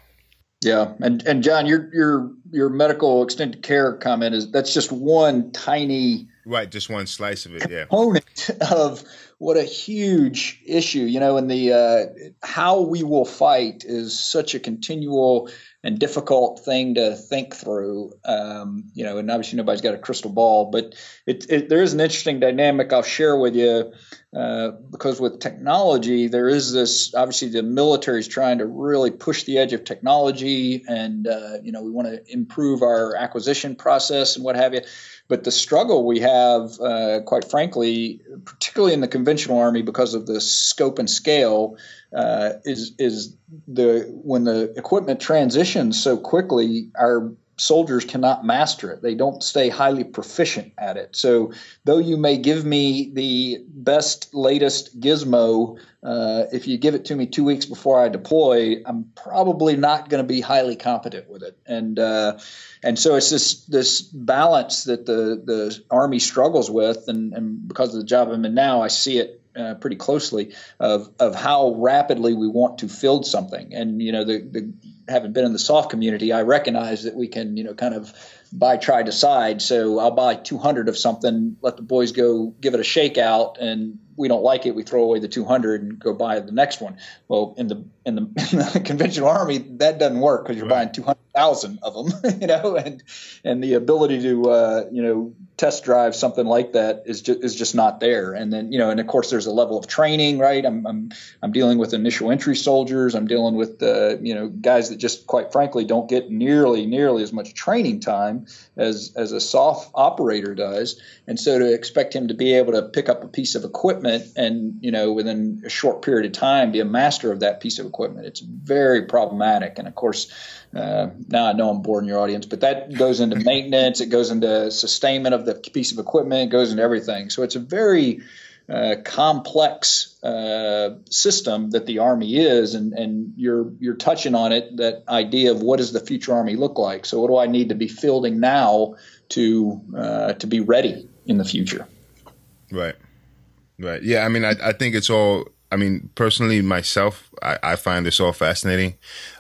Yeah, and and John, your your your medical extended care comment is that's just one tiny right, just one slice of it. Yeah, component of what a huge issue. You know, and the uh, how we will fight is such a continual and difficult thing to think through. Um, you know, and obviously nobody's got a crystal ball, but it, it, there is an interesting dynamic I'll share with you uh, because with technology, there is this obviously the military is trying to really push the edge of technology, and uh, you know we want to improve our acquisition process and what have you. But the struggle we have, uh, quite frankly, particularly in the conventional army, because of the scope and scale, uh, is is the when the equipment transitions so quickly, our soldiers cannot master it. They don't stay highly proficient at it. So, though you may give me the best, latest gizmo, uh, if you give it to me two weeks before I deploy, I'm probably not going to be highly competent with it. And uh, and so it's this this balance that the the Army struggles with, and, and because of the job I'm in now, I see it uh, pretty closely of of how rapidly we want to field something. And you know, the, the having been in the SOF community, I recognize that we can you know kind of buy, try, decide. So I'll buy 200 of something, let the boys go give it a shakeout, and we don't like it, we throw away the 200 and go buy the next one. Well, in the in the, in the conventional army, that doesn't work because you're right. buying 200,000 of them, you know, and and the ability to uh, you know test drive something like that is just is just not there. And then you know, and of course, there's a level of training, right? I'm I'm, I'm dealing with initial entry soldiers. I'm dealing with uh, you know guys that just quite frankly don't get nearly nearly as much training time as as a SOF operator does. And so to expect him to be able to pick up a piece of equipment and you know within a short period of time be a master of that piece of equipment, it's very problematic. And of course, uh, now I know I'm boring your audience, but that goes into maintenance, it goes into sustainment of the piece of equipment, it goes into everything. So it's a very uh, complex uh, system that the army is, and, and you're you're touching on it. That idea of what does the future army look like? So what do I need to be fielding now to uh, to be ready in the future? Right, right. Yeah, I mean, I, I think it's all. I mean, personally, myself, I, I find this all fascinating.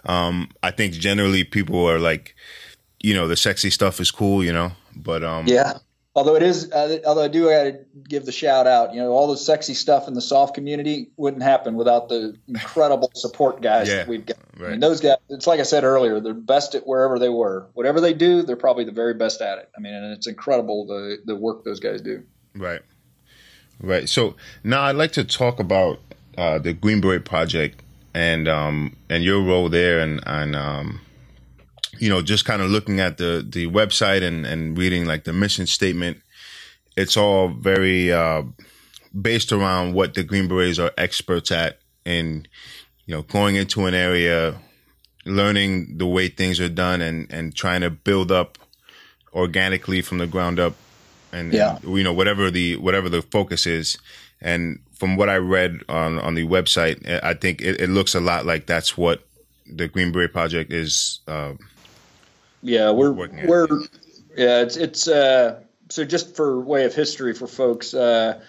Um, I think generally people are like, you know, the sexy stuff is cool, you know, but um, yeah although it is, uh, although I do got to give the shout out. You know, all the sexy stuff in the SOF community wouldn't happen without the incredible support guys yeah, that we've got. Right. I mean, those guys. It's like I said earlier, they're best at wherever they were. Whatever they do, they're probably the very best at it. I mean, and it's incredible the the work those guys do. Right, right. So now I'd like to talk about uh, the Green Beret Project and um, and your role there, and and um, you know, just kind of looking at the the website and and reading like the mission statement, it's all very uh, based around what the Green Berets are experts at, and you know, going into an area, learning the way things are done, and and trying to build up organically from the ground up, and, yeah. and you know, whatever the whatever the focus is, and from what I read on on the website, I think it, it looks a lot like that's what the Green Beret Project is. Uh, yeah, we're we're yeah, it's it's uh, so just for way of history for folks. Uh,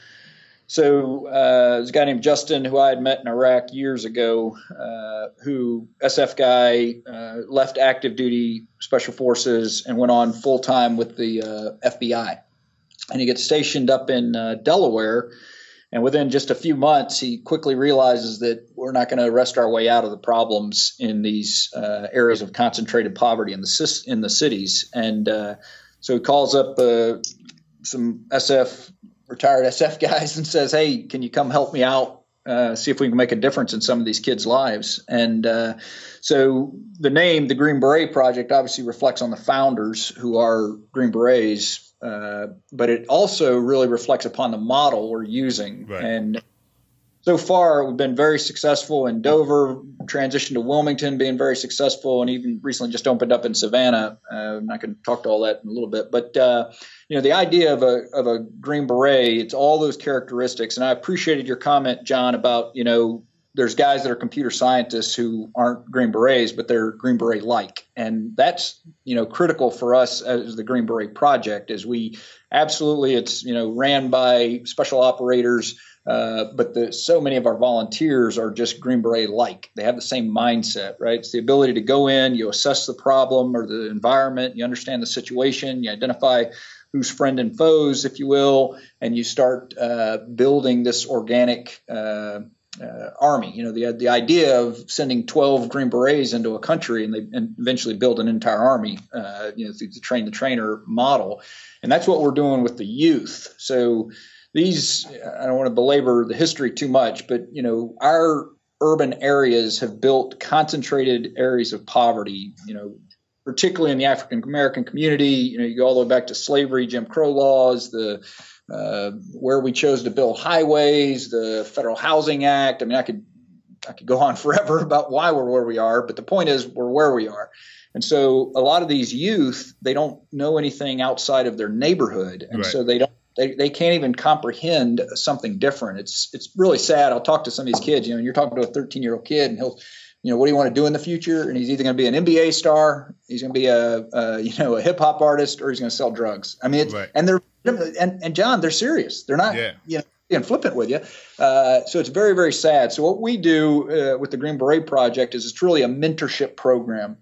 so uh, there's a guy named Justin who I had met in Iraq years ago, uh, who SF guy uh, left active duty special forces and went on full time with the uh, FBI, and he gets stationed up in uh, Delaware and within just a few months, he quickly realizes that we're not going to arrest our way out of the problems in these uh, areas of concentrated poverty in the in the cities. And uh, so he calls up uh, some SF retired SF guys and says, "Hey, can you come help me out uh, see if we can make a difference in some of these kids' lives. And uh, so the name, the Green Beret Project, obviously reflects on the founders who are Green Berets, uh, but it also really reflects upon the model we're using. Right. And so far, we've been very successful in Dover, transitioned to Wilmington, being very successful, and even recently just opened up in Savannah. Uh, and I can talk to all that in a little bit, but uh, you know, the idea of a of a green beret, it's all those characteristics. And I appreciated your comment, John, about you know, there's guys that are computer scientists who aren't green berets, but they're green beret like, and that's you know critical for us as the Green Beret Project. Is we absolutely, it's you know, ran by special operators uh, but the, so many of our volunteers are just Green Beret like. They have the same mindset, right? It's the ability to go in, you assess the problem or the environment, you understand the situation, you identify who's friend and foes, if you will, and you start uh, building this organic uh, uh, army. You know, the the idea of sending 12 Green Berets into a country and they and eventually build an entire army, uh, you know, through the train the trainer model, and that's what we're doing with the youth. So these I don't want to belabor the history too much, but you know our urban areas have built concentrated areas of poverty. You know, particularly in the African American community. You know, you go all the way back to slavery, Jim Crow laws, the uh, where we chose to build highways, the Federal Housing Act. I mean, I could I could go on forever about why we're where we are, but the point is we're where we are. And so a lot of these youth, they don't know anything outside of their neighborhood. And right. so they don't they, they can't even comprehend something different. It's it's really sad. I'll talk to some of these kids. You know, and you're talking to a 13 year old kid, and he'll, you know, what do you want to do in the future? And he's either going to be an NBA star, he's going to be a, a you know a hip hop artist, or he's going to sell drugs. I mean, it's, right. and they're and and John, they're serious. They're not yeah. you know being flippant with you. Uh, so it's very very sad. So what we do uh, with the Green Beret Project is it's truly a mentorship program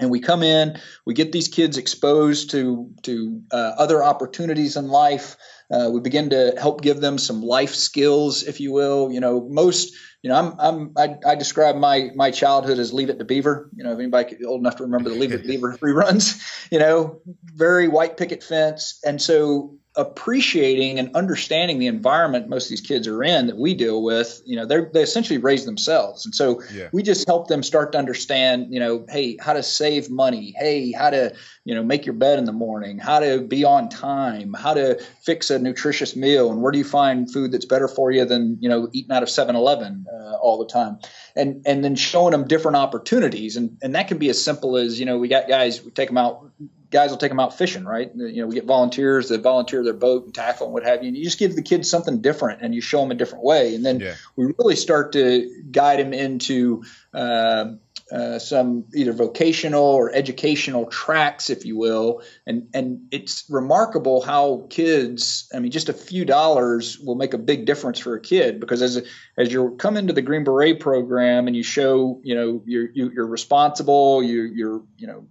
and we come in we get these kids exposed to to uh, other opportunities in life uh, we begin to help give them some life skills if you will you know most you know i'm, I'm I, I describe my my childhood as leave it to beaver. You know if anybody old enough to remember the leave it to beaver reruns you know very white picket fence. And so appreciating and understanding the environment most of these kids are in that we deal with, you know, they they essentially raise themselves. And so yeah. we just help them start to understand, you know, hey, how to save money. Hey, how to, you know, make your bed in the morning, how to be on time, how to fix a nutritious meal. And where do you find food that's better for you than, you know, eating out of 7 Eleven uh, all the time? And, and then showing them different opportunities. And, and that can be as simple as, you know, we got guys, we take them out guys will take them out fishing, right? You know, we get volunteers that volunteer their boat and tackle and what have you. And you just give the kids something different and you show them a different way. And then yeah. we really start to guide them into uh, uh, some either vocational or educational tracks, if you will. And and it's remarkable how kids, I mean, just a few dollars will make a big difference for a kid because as as you come into the Green Beret program and you show, you know, you're you, are you are responsible, you you're you know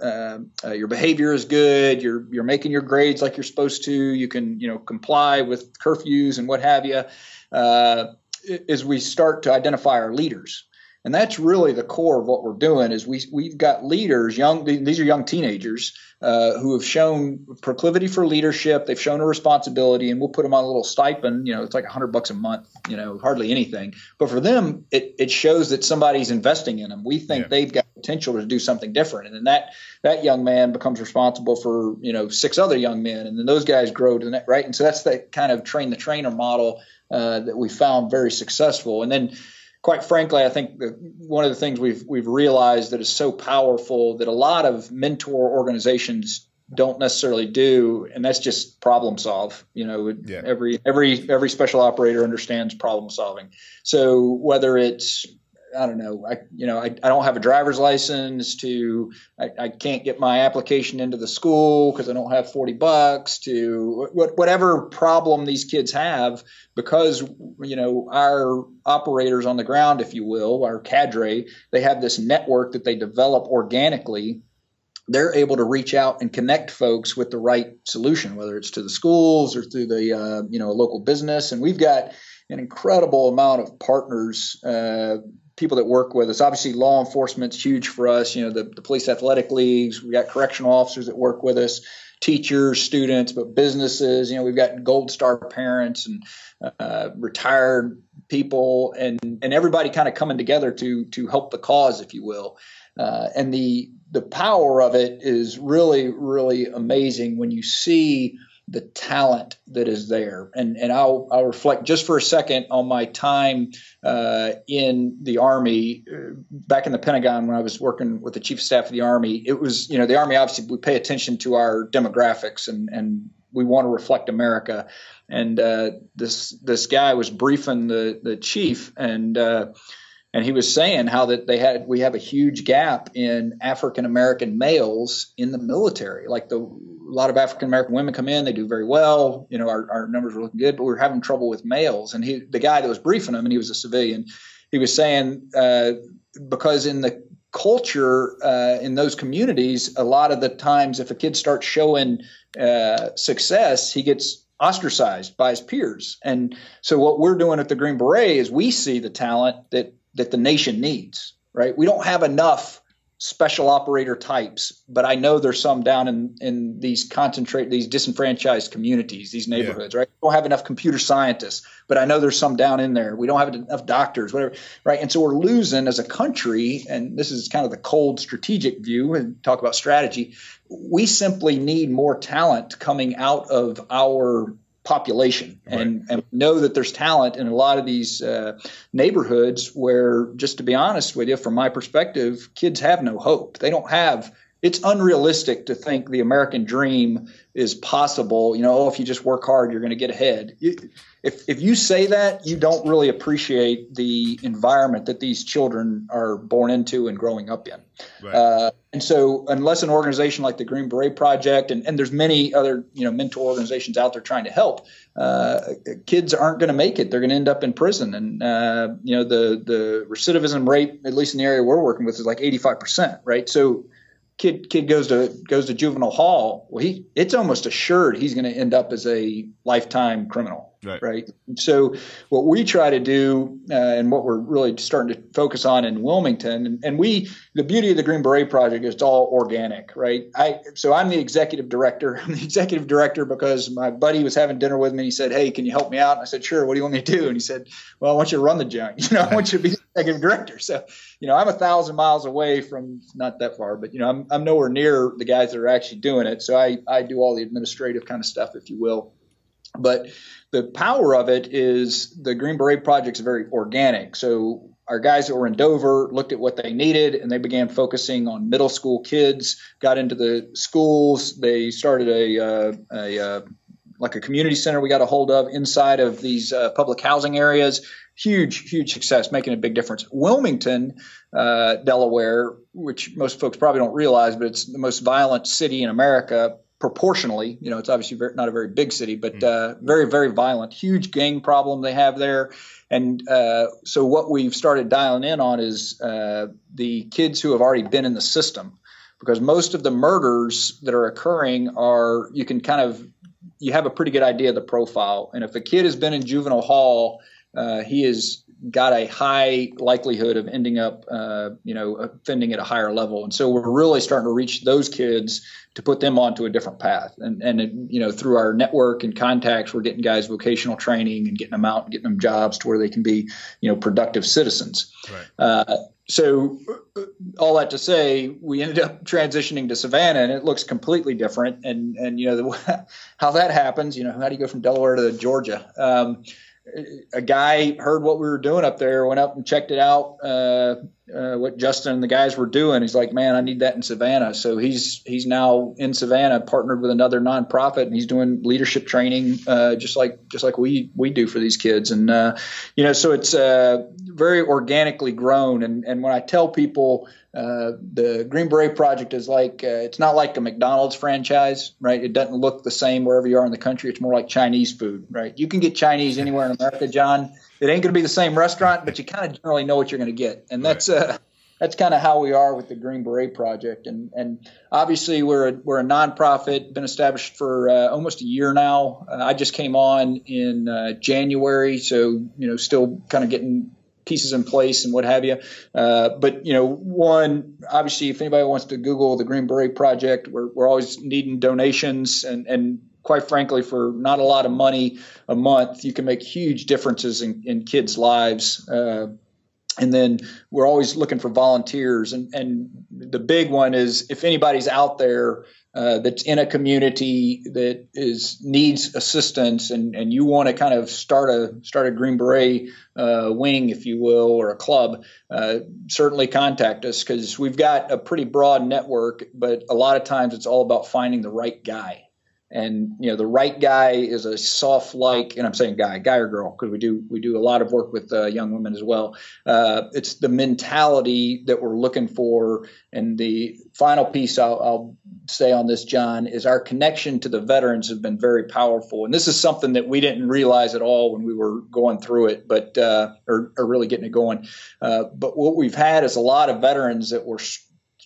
uh, uh, your behavior is good. You're you're making your grades like you're supposed to. You can you know comply with curfews and what have you. Uh, as we start to identify our leaders, and that's really the core of what we're doing is we we've got leaders young these are young teenagers uh, who have shown proclivity for leadership. They've shown a responsibility and we'll put them on a little stipend. You know it's like a hundred bucks a month you know hardly anything. But for them it, it shows that somebody's investing in them. We think yeah. they've got potential to do something different. And then that that young man becomes responsible for you know six other young men. And then those guys grow to the net right? And so that's the kind of train the trainer model uh, that we found very successful. And then quite frankly, I think one of the things we've we've realized that is so powerful that a lot of mentor organizations don't necessarily do, and that's just problem solve. You know, yeah. every every every special operator understands problem solving. So whether it's I don't know. I you know I, I don't have a driver's license to I, I can't get my application into the school because I don't have 40 bucks to whatever problem these kids have because you know our operators on the ground if you will our cadre they have this network that they develop organically they're able to reach out and connect folks with the right solution whether it's to the schools or through the uh, you know a local business and we've got an incredible amount of partners uh, people that work with us. Obviously, law enforcement's huge for us. You know, the, the police athletic leagues. We got correctional officers that work with us, teachers, students, but businesses. You know, we've got Gold Star parents and uh, retired people and and everybody kind of coming together to to help the cause, if you will. Uh, and the the power of it is really really amazing when you see the talent that is there. And and I'll I'll reflect just for a second on my time uh, in the Army uh, back in the Pentagon when I was working with the Chief of Staff of the Army. It was you know the Army obviously we pay attention to our demographics and and we want to reflect America. And uh, this this guy was briefing the the chief and uh, and he was saying how that they had we have a huge gap in African American males in the military. Like the a lot of African American women come in, they do very well. You know, our, our numbers are looking good, but we're having trouble with males. And he, the guy that was briefing him, and he was a civilian, he was saying uh, because in the culture uh, in those communities, a lot of the times, if a kid starts showing uh, success, he gets ostracized by his peers. And so, what we're doing at the Green Beret is we see the talent that that the nation needs, right? We don't have enough special operator types, but I know there's some down in, in these concentrate these disenfranchised communities, these neighborhoods, yeah. right? We don't have enough computer scientists, but I know there's some down in there. We don't have enough doctors, whatever, right? And so we're losing as a country, and this is kind of the cold strategic view and talk about strategy. We simply need more talent coming out of our population right. and, and know that there's talent in a lot of these uh, neighborhoods where just to be honest with you from my perspective kids have no hope they don't have it's unrealistic to think the American dream is possible. You know, oh, if you just work hard, you're going to get ahead. If if you say that, you don't really appreciate the environment that these children are born into and growing up in. Right. Uh, and so, unless an organization like the Green Beret Project and, and there's many other you know mentor organizations out there trying to help, uh, kids aren't going to make it. They're going to end up in prison. And uh, you know the the recidivism rate, at least in the area we're working with, is like 85 percent. Right. So kid kid goes to goes to juvenile hall, well, he it's almost assured he's going to end up as a lifetime criminal, right? right? So what we try to do, uh, and what we're really starting to focus on in Wilmington, and, and, we the beauty of the Green Beret Project is it's all organic, right? I so I'm the executive director. I'm the executive director because my buddy was having dinner with me. and He said, "Hey, can you help me out?" And I said, "Sure. What do you want me to do?" And he said, "Well, I want you to run the junk. You know, I want you to be the executive director." So you know, I'm a thousand miles away from not that far, but you know, I'm I'm nowhere near the guys that are actually doing it. So I I do all the administrative kind of stuff, if you will. But the power of it is the Green Beret Project is very organic. So our guys that were in Dover looked at what they needed and they began focusing on middle school kids. Got into the schools. They started a uh, a uh, like a community center we got a hold of inside of these uh, public housing areas huge, huge success, making a big difference. Wilmington, uh, Delaware, which most folks probably don't realize, but it's the most violent city in America proportionally. You know, it's obviously very, not a very big city, but hmm. uh, very, very violent. Huge gang problem they have there. And uh, so what we've started dialing in on is uh, the kids who have already been in the system. Because most of the murders that are occurring are, you can kind of, you have a pretty good idea of the profile. And if a kid has been in juvenile hall uh, he has got a high likelihood of ending up, uh, you know, offending at a higher level. And so we're really starting to reach those kids to put them onto a different path. And, and it, you know, through our network and contacts, we're getting guys vocational training and getting them out and getting them jobs to where they can be, you know, productive citizens. Right. Uh, so uh, all that to say, we ended up transitioning to Savannah, and it looks completely different. And and you know the, how that happens. You know, how do you go from Delaware to Georgia? Um, a guy heard what we were doing up there, went up and checked it out, uh, uh, what Justin and the guys were doing. He's like, man, I need that in Savannah. So he's he's now in Savannah, partnered with another nonprofit, and he's doing leadership training, uh, just like just like we we do for these kids. And uh, you know, so it's uh, very organically grown. And and when I tell people uh, the Green Beret Project is like uh, it's not like a McDonald's franchise, right? It doesn't look the same wherever you are in the country. It's more like Chinese food, right? You can get Chinese anywhere in America, John it ain't going to be the same restaurant, but you kind of generally know what you're going to get, and that's right. uh, that's kind of how we are with the Green Beret Project. And and obviously we're a, we're a nonprofit, been established for uh, almost a year now. Uh, I just came on in uh, January, so you know still kind of getting pieces in place and what have you. Uh, but you know, one obviously, if anybody wants to Google the Green Beret Project, we're we're always needing donations and and quite frankly, for not a lot of money a month, you can make huge differences in, in kids' lives. Uh, and then we're always looking for volunteers. And, and the big one is if anybody's out there uh, that's in a community that is needs assistance, and, and you want to kind of start a start a Green Beret uh, wing, if you will, or a club, uh, certainly contact us because we've got a pretty broad network. But a lot of times it's all about finding the right guy and you know the right guy is a SOF like and i'm saying guy guy or girl because we do we do a lot of work with uh, young women as well. Uh, it's the mentality that we're looking for. And the final piece I'll, I'll, say on this john is our connection to the veterans has been very powerful. And this is something that we didn't realize at all when we were going through it but uh, or, or, really getting it going. Uh, but what we've had is a lot of veterans that were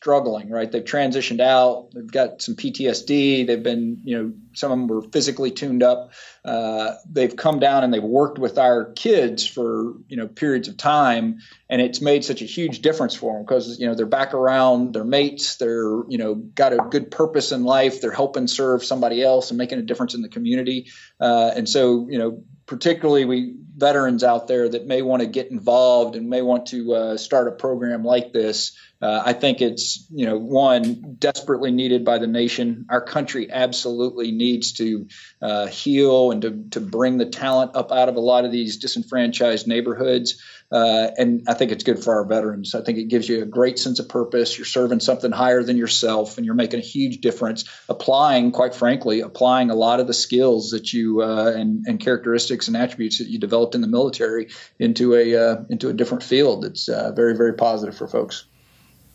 struggling, right? They've transitioned out. They've got some PTSD. They've been, you know, some of them were physically tuned up. Uh, they've come down and they've worked with our kids for, you know, periods of time, and it's made such a huge difference for them because, you know, they're back around their mates. They're, you know, got a good purpose in life. They're helping serve somebody else and making a difference in the community. Uh, and so, you know, particularly we veterans out there that may want to get involved and may want to uh, start a program like this. Uh, I think it's you know one desperately needed by the nation. Our country absolutely needs to uh, heal and to to bring the talent up out of a lot of these disenfranchised neighborhoods. Uh, and I think it's good for our veterans. I think it gives you a great sense of purpose. You're serving something higher than yourself, and you're making a huge difference. Applying, quite frankly, applying a lot of the skills that you uh, and, and characteristics and attributes that you developed in the military into a uh, into a different field. It's uh, very very positive for folks.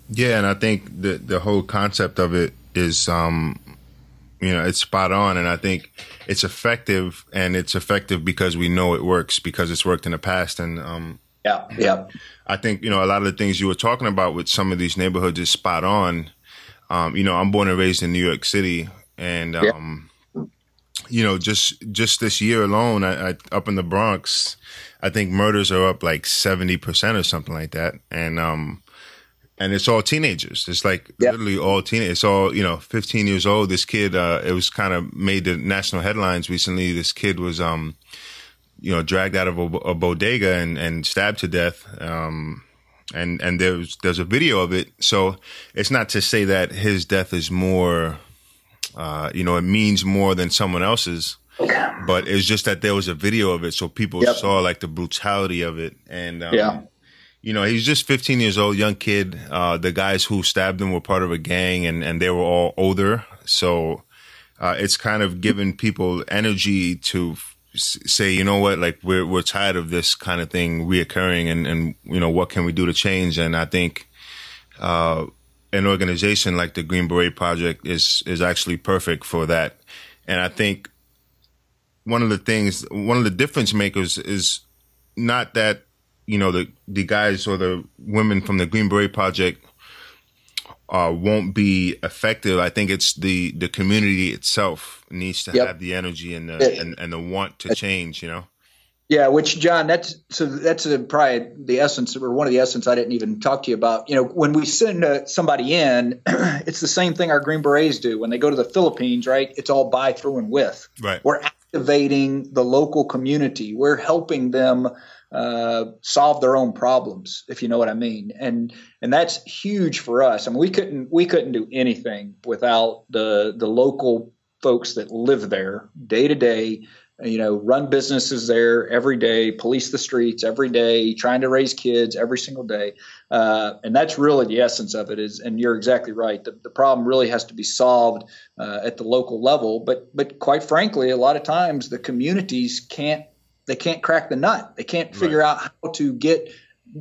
Yeah, and I think the the whole concept of it is um, you know it's spot on and i think it's effective and it's effective because we know it works because it's worked in the past and um, yeah, yeah. I think you know a lot of the things you were talking about with some of these neighborhoods is spot on. Um, you know, I'm born and raised in New York City, and um, yeah. you know, just just this year alone, I, I, up in the Bronx, I think murders are up like seventy percent or something like that, and um, and it's all teenagers. It's like yeah. literally all teenagers. It's all you know, 15 years old. This kid, uh, it was kind of made the national headlines recently. This kid was um you know, dragged out of a, a bodega and, and stabbed to death. Um, and and there's there's a video of it. So it's not to say that his death is more, uh, you know, it means more than someone else's, but it's just that there was a video of it, so people yep. saw like the brutality of it. And um, yeah, you know, he's just 15 years old, young kid. Uh, the guys who stabbed him were part of a gang, and and they were all older. So uh, it's kind of given people energy to say, you know what, like we're we're tired of this kind of thing reoccurring, and and you know what can we do to change? And I think uh, an organization like the Green Beret Project is is actually perfect for that. And I think one of the things, one of the difference makers is not that you know the the guys or the women from the Green Beret Project uh, won't be effective. I think it's the the community itself needs to yep. have the energy and the and, and the want to change. You know. Yeah, which John, that's so that's a, probably the essence, or one of the essence I didn't even talk to you about. You know, when we send uh, somebody in, it's the same thing our Green Berets do when they go to the Philippines, right? It's all by, through, and with. Right. We're activating the local community. We're helping them uh, solve their own problems, if you know what I mean. And and that's huge for us. I mean, we couldn't we couldn't do anything without the the local folks that live there day to day. You know, run businesses there every day, police the streets every day, trying to raise kids every single day, uh, and that's really the essence of it. Is and you're exactly right. The, the problem really has to be solved uh, at the local level. But but quite frankly, a lot of times the communities can't they can't crack the nut. They can't figure right. out how to get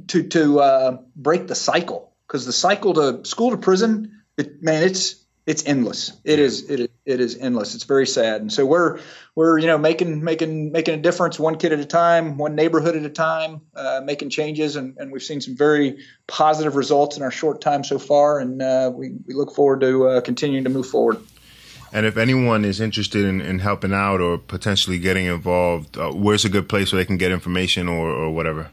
to to uh, break the cycle because the cycle to school to prison, it, man, it's it's endless. It is it it is endless. It's very sad. And so we're we're you know making making making a difference one kid at a time, one neighborhood at a time, uh, making changes, and, and we've seen some very positive results in our short time so far, and uh, we we look forward to uh, continuing to move forward. And if anyone is interested in, in helping out or potentially getting involved, uh, where's a good place where they can get information or, or whatever?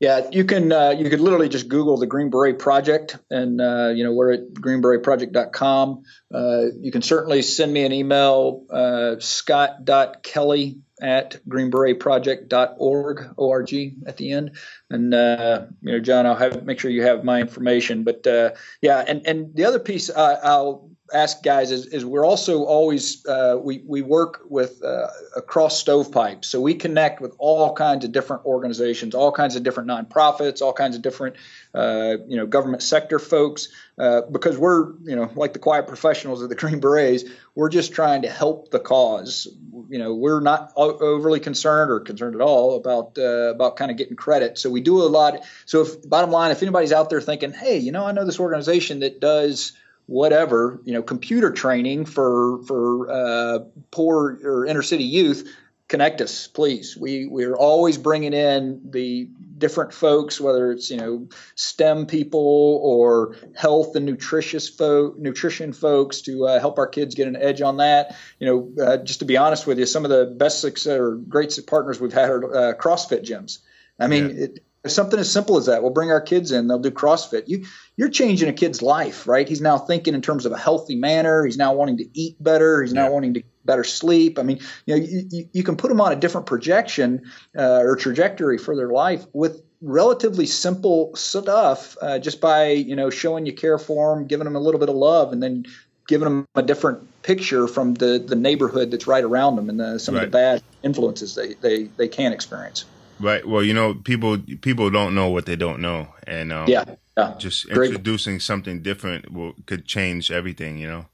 Yeah, you can uh, you could literally just Google the Green Beret Project, and uh, you know we're at greenberetproject.com. Uh, you can certainly send me an email, uh, scott.kelly at greenberetproject.org, O-R-G at the end. And, uh, you know, John, I'll have, make sure you have my information. But, uh, yeah, and, and the other piece uh, I'll ask guys is, is we're also always uh, we we work with uh, across stovepipes. So we connect with all kinds of different organizations all kinds of different nonprofits all kinds of different uh, you know government sector folks uh, because we're you know like the quiet professionals of the green berets we're just trying to help the cause. You know we're not overly concerned or concerned at all about uh, about kind of getting credit. So we do a lot. So if bottom line if anybody's out there thinking hey you know i know this organization that does whatever, you know, computer training for for uh, poor or inner city youth, connect us, please. We we're always bringing in the different folks, whether it's you know STEM people or health and nutritious folk, nutrition folks, to uh, help our kids get an edge on that. You know, uh, just to be honest with you, some of the best success or great partners we've had are uh, CrossFit gyms. I mean, yeah. it, something as simple as that. We'll bring our kids in. They'll do CrossFit. You you're changing a kid's life, right? He's now thinking in terms of a healthy manner. He's now wanting to eat better. He's now wanting to better sleep. I mean, you know, you, you can put them on a different projection uh, or trajectory for their life with relatively simple stuff, uh, just by you know showing you care for them, giving them a little bit of love, and then giving them a different picture from the the neighborhood that's right around them and the, some right. of the bad influences they they they can experience. Right. Well, you know, people people don't know what they don't know, and um, yeah, yeah. just Great. introducing something different will could change everything. You know.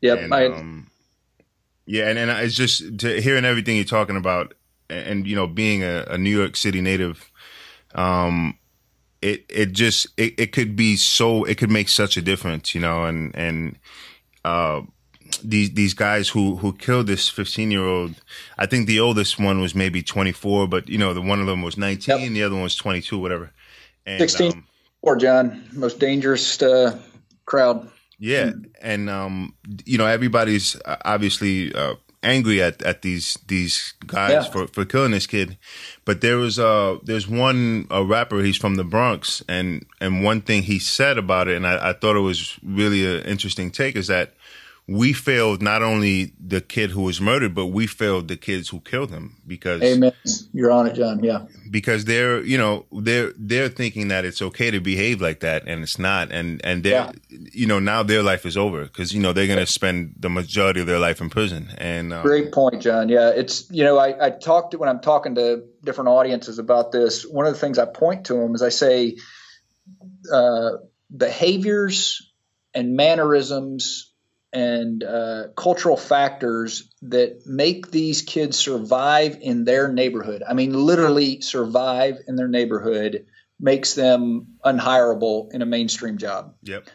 Yep. And, I, um, yeah, and, and it's just to hearing everything you're talking about, and, and you know, being a, a, New York City native, um, it it just it, it could be so it could make such a difference, you know, and and uh, these these guys who who killed this 15 year old i think the oldest one was maybe 24 but you know the one of them was 19 yep. the other one was 22 whatever. And, 16 um, or john. Most dangerous uh, crowd. Yeah and um you know everybody's uh, obviously uh, angry at at these these guys yeah. for for killing this kid. But there was uh there's one a rapper he's from the bronx and and one thing he said about it and i, I thought it was really an interesting take is that we failed not only the kid who was murdered, but we failed the kids who killed him because Amen. You're on it, John. Yeah. Because they're, you know, they're they're thinking that it's okay to behave like that and it's not. And and they're yeah. you know, now their life is over because, you know, they're gonna spend the majority of their life in prison. And um, great point, John. Yeah. It's you know, I, I talked to when I'm talking to different audiences about this, one of the things I point to them is I say uh, behaviors and mannerisms and uh, cultural factors that make these kids survive in their neighborhood. I mean, literally survive in their neighborhood makes them unhireable in a mainstream job. Yep.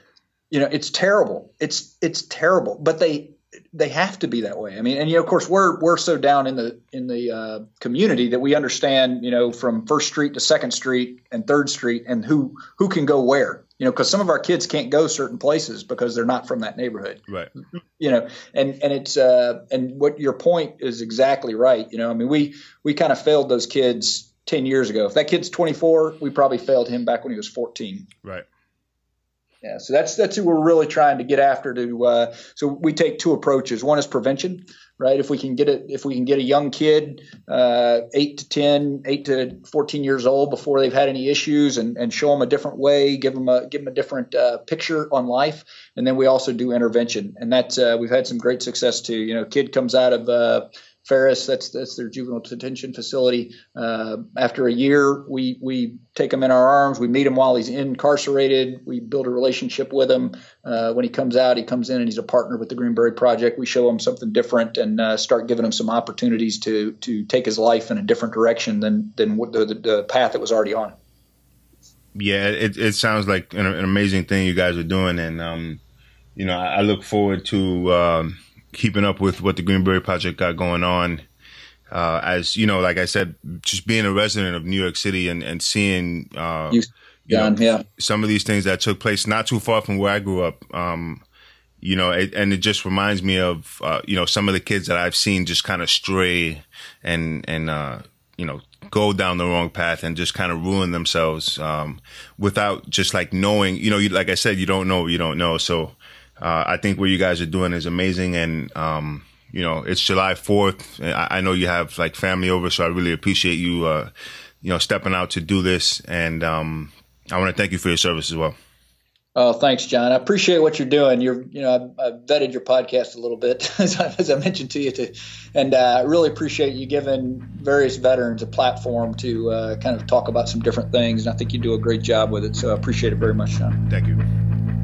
You know, it's terrible. It's it's terrible, but they they have to be that way. I mean, and you know, of course, we're we're so down in the in the uh, community that we understand, you know, from First Street to Second Street and Third Street, and who who can go where you know, because some of our kids can't go certain places because they're not from that neighborhood. Right. You know, and and it's uh and what your point is exactly right. You know, I mean, we we kind of failed those kids ten years ago. If that kid's twenty four, we probably failed him back when he was fourteen. Right. Yeah, so that's that's who we're really trying to get after. To uh, so we take two approaches. One is prevention, right? If we can get it, if we can get a young kid, uh, eight to 10, 8 to fourteen years old, before they've had any issues, and, and show them a different way, give them a give them a different uh, picture on life, and then we also do intervention, and that's uh, we've had some great success too. You know, kid comes out of uh, Faris. That's that's their juvenile detention facility. Uh, after a year, we we take him in our arms. We meet him while he's incarcerated. We build a relationship with him. Uh, when he comes out, he comes in and he's a partner with the Green Beret Project. We show him something different and uh, start giving him some opportunities to to take his life in a different direction than than the, the, the path that was already on. Yeah, it it sounds like an, an amazing thing you guys are doing, and um, you know, I, I look forward to. Um, keeping up with what the Green Beret Project got going on. Uh, as you know, like I said, just being a resident of New York City and, and seeing, uh, you, you know, yeah. some of these things that took place not too far from where I grew up. Um, you know, it, and it just reminds me of, uh, you know, some of the kids that I've seen just kind of stray and, and, uh, you know go down the wrong path and just kind of ruin themselves um, without just like knowing. You know, you, like I said, you don't know what you don't know. So uh, I think what you guys are doing is amazing, and um, you know, it's July Fourth. I, I, know you have like family over, so I really appreciate you, uh, you know, stepping out to do this, and um, I want to thank you for your service as well. Oh, thanks, John. I appreciate what you're doing. You're, you know, I've, I've vetted your podcast a little bit, as, I, as I mentioned to you, too, and I uh, really appreciate you giving various veterans a platform to uh, kind of talk about some different things. And I think you do a great job with it. So I appreciate it very much, John. Thank you.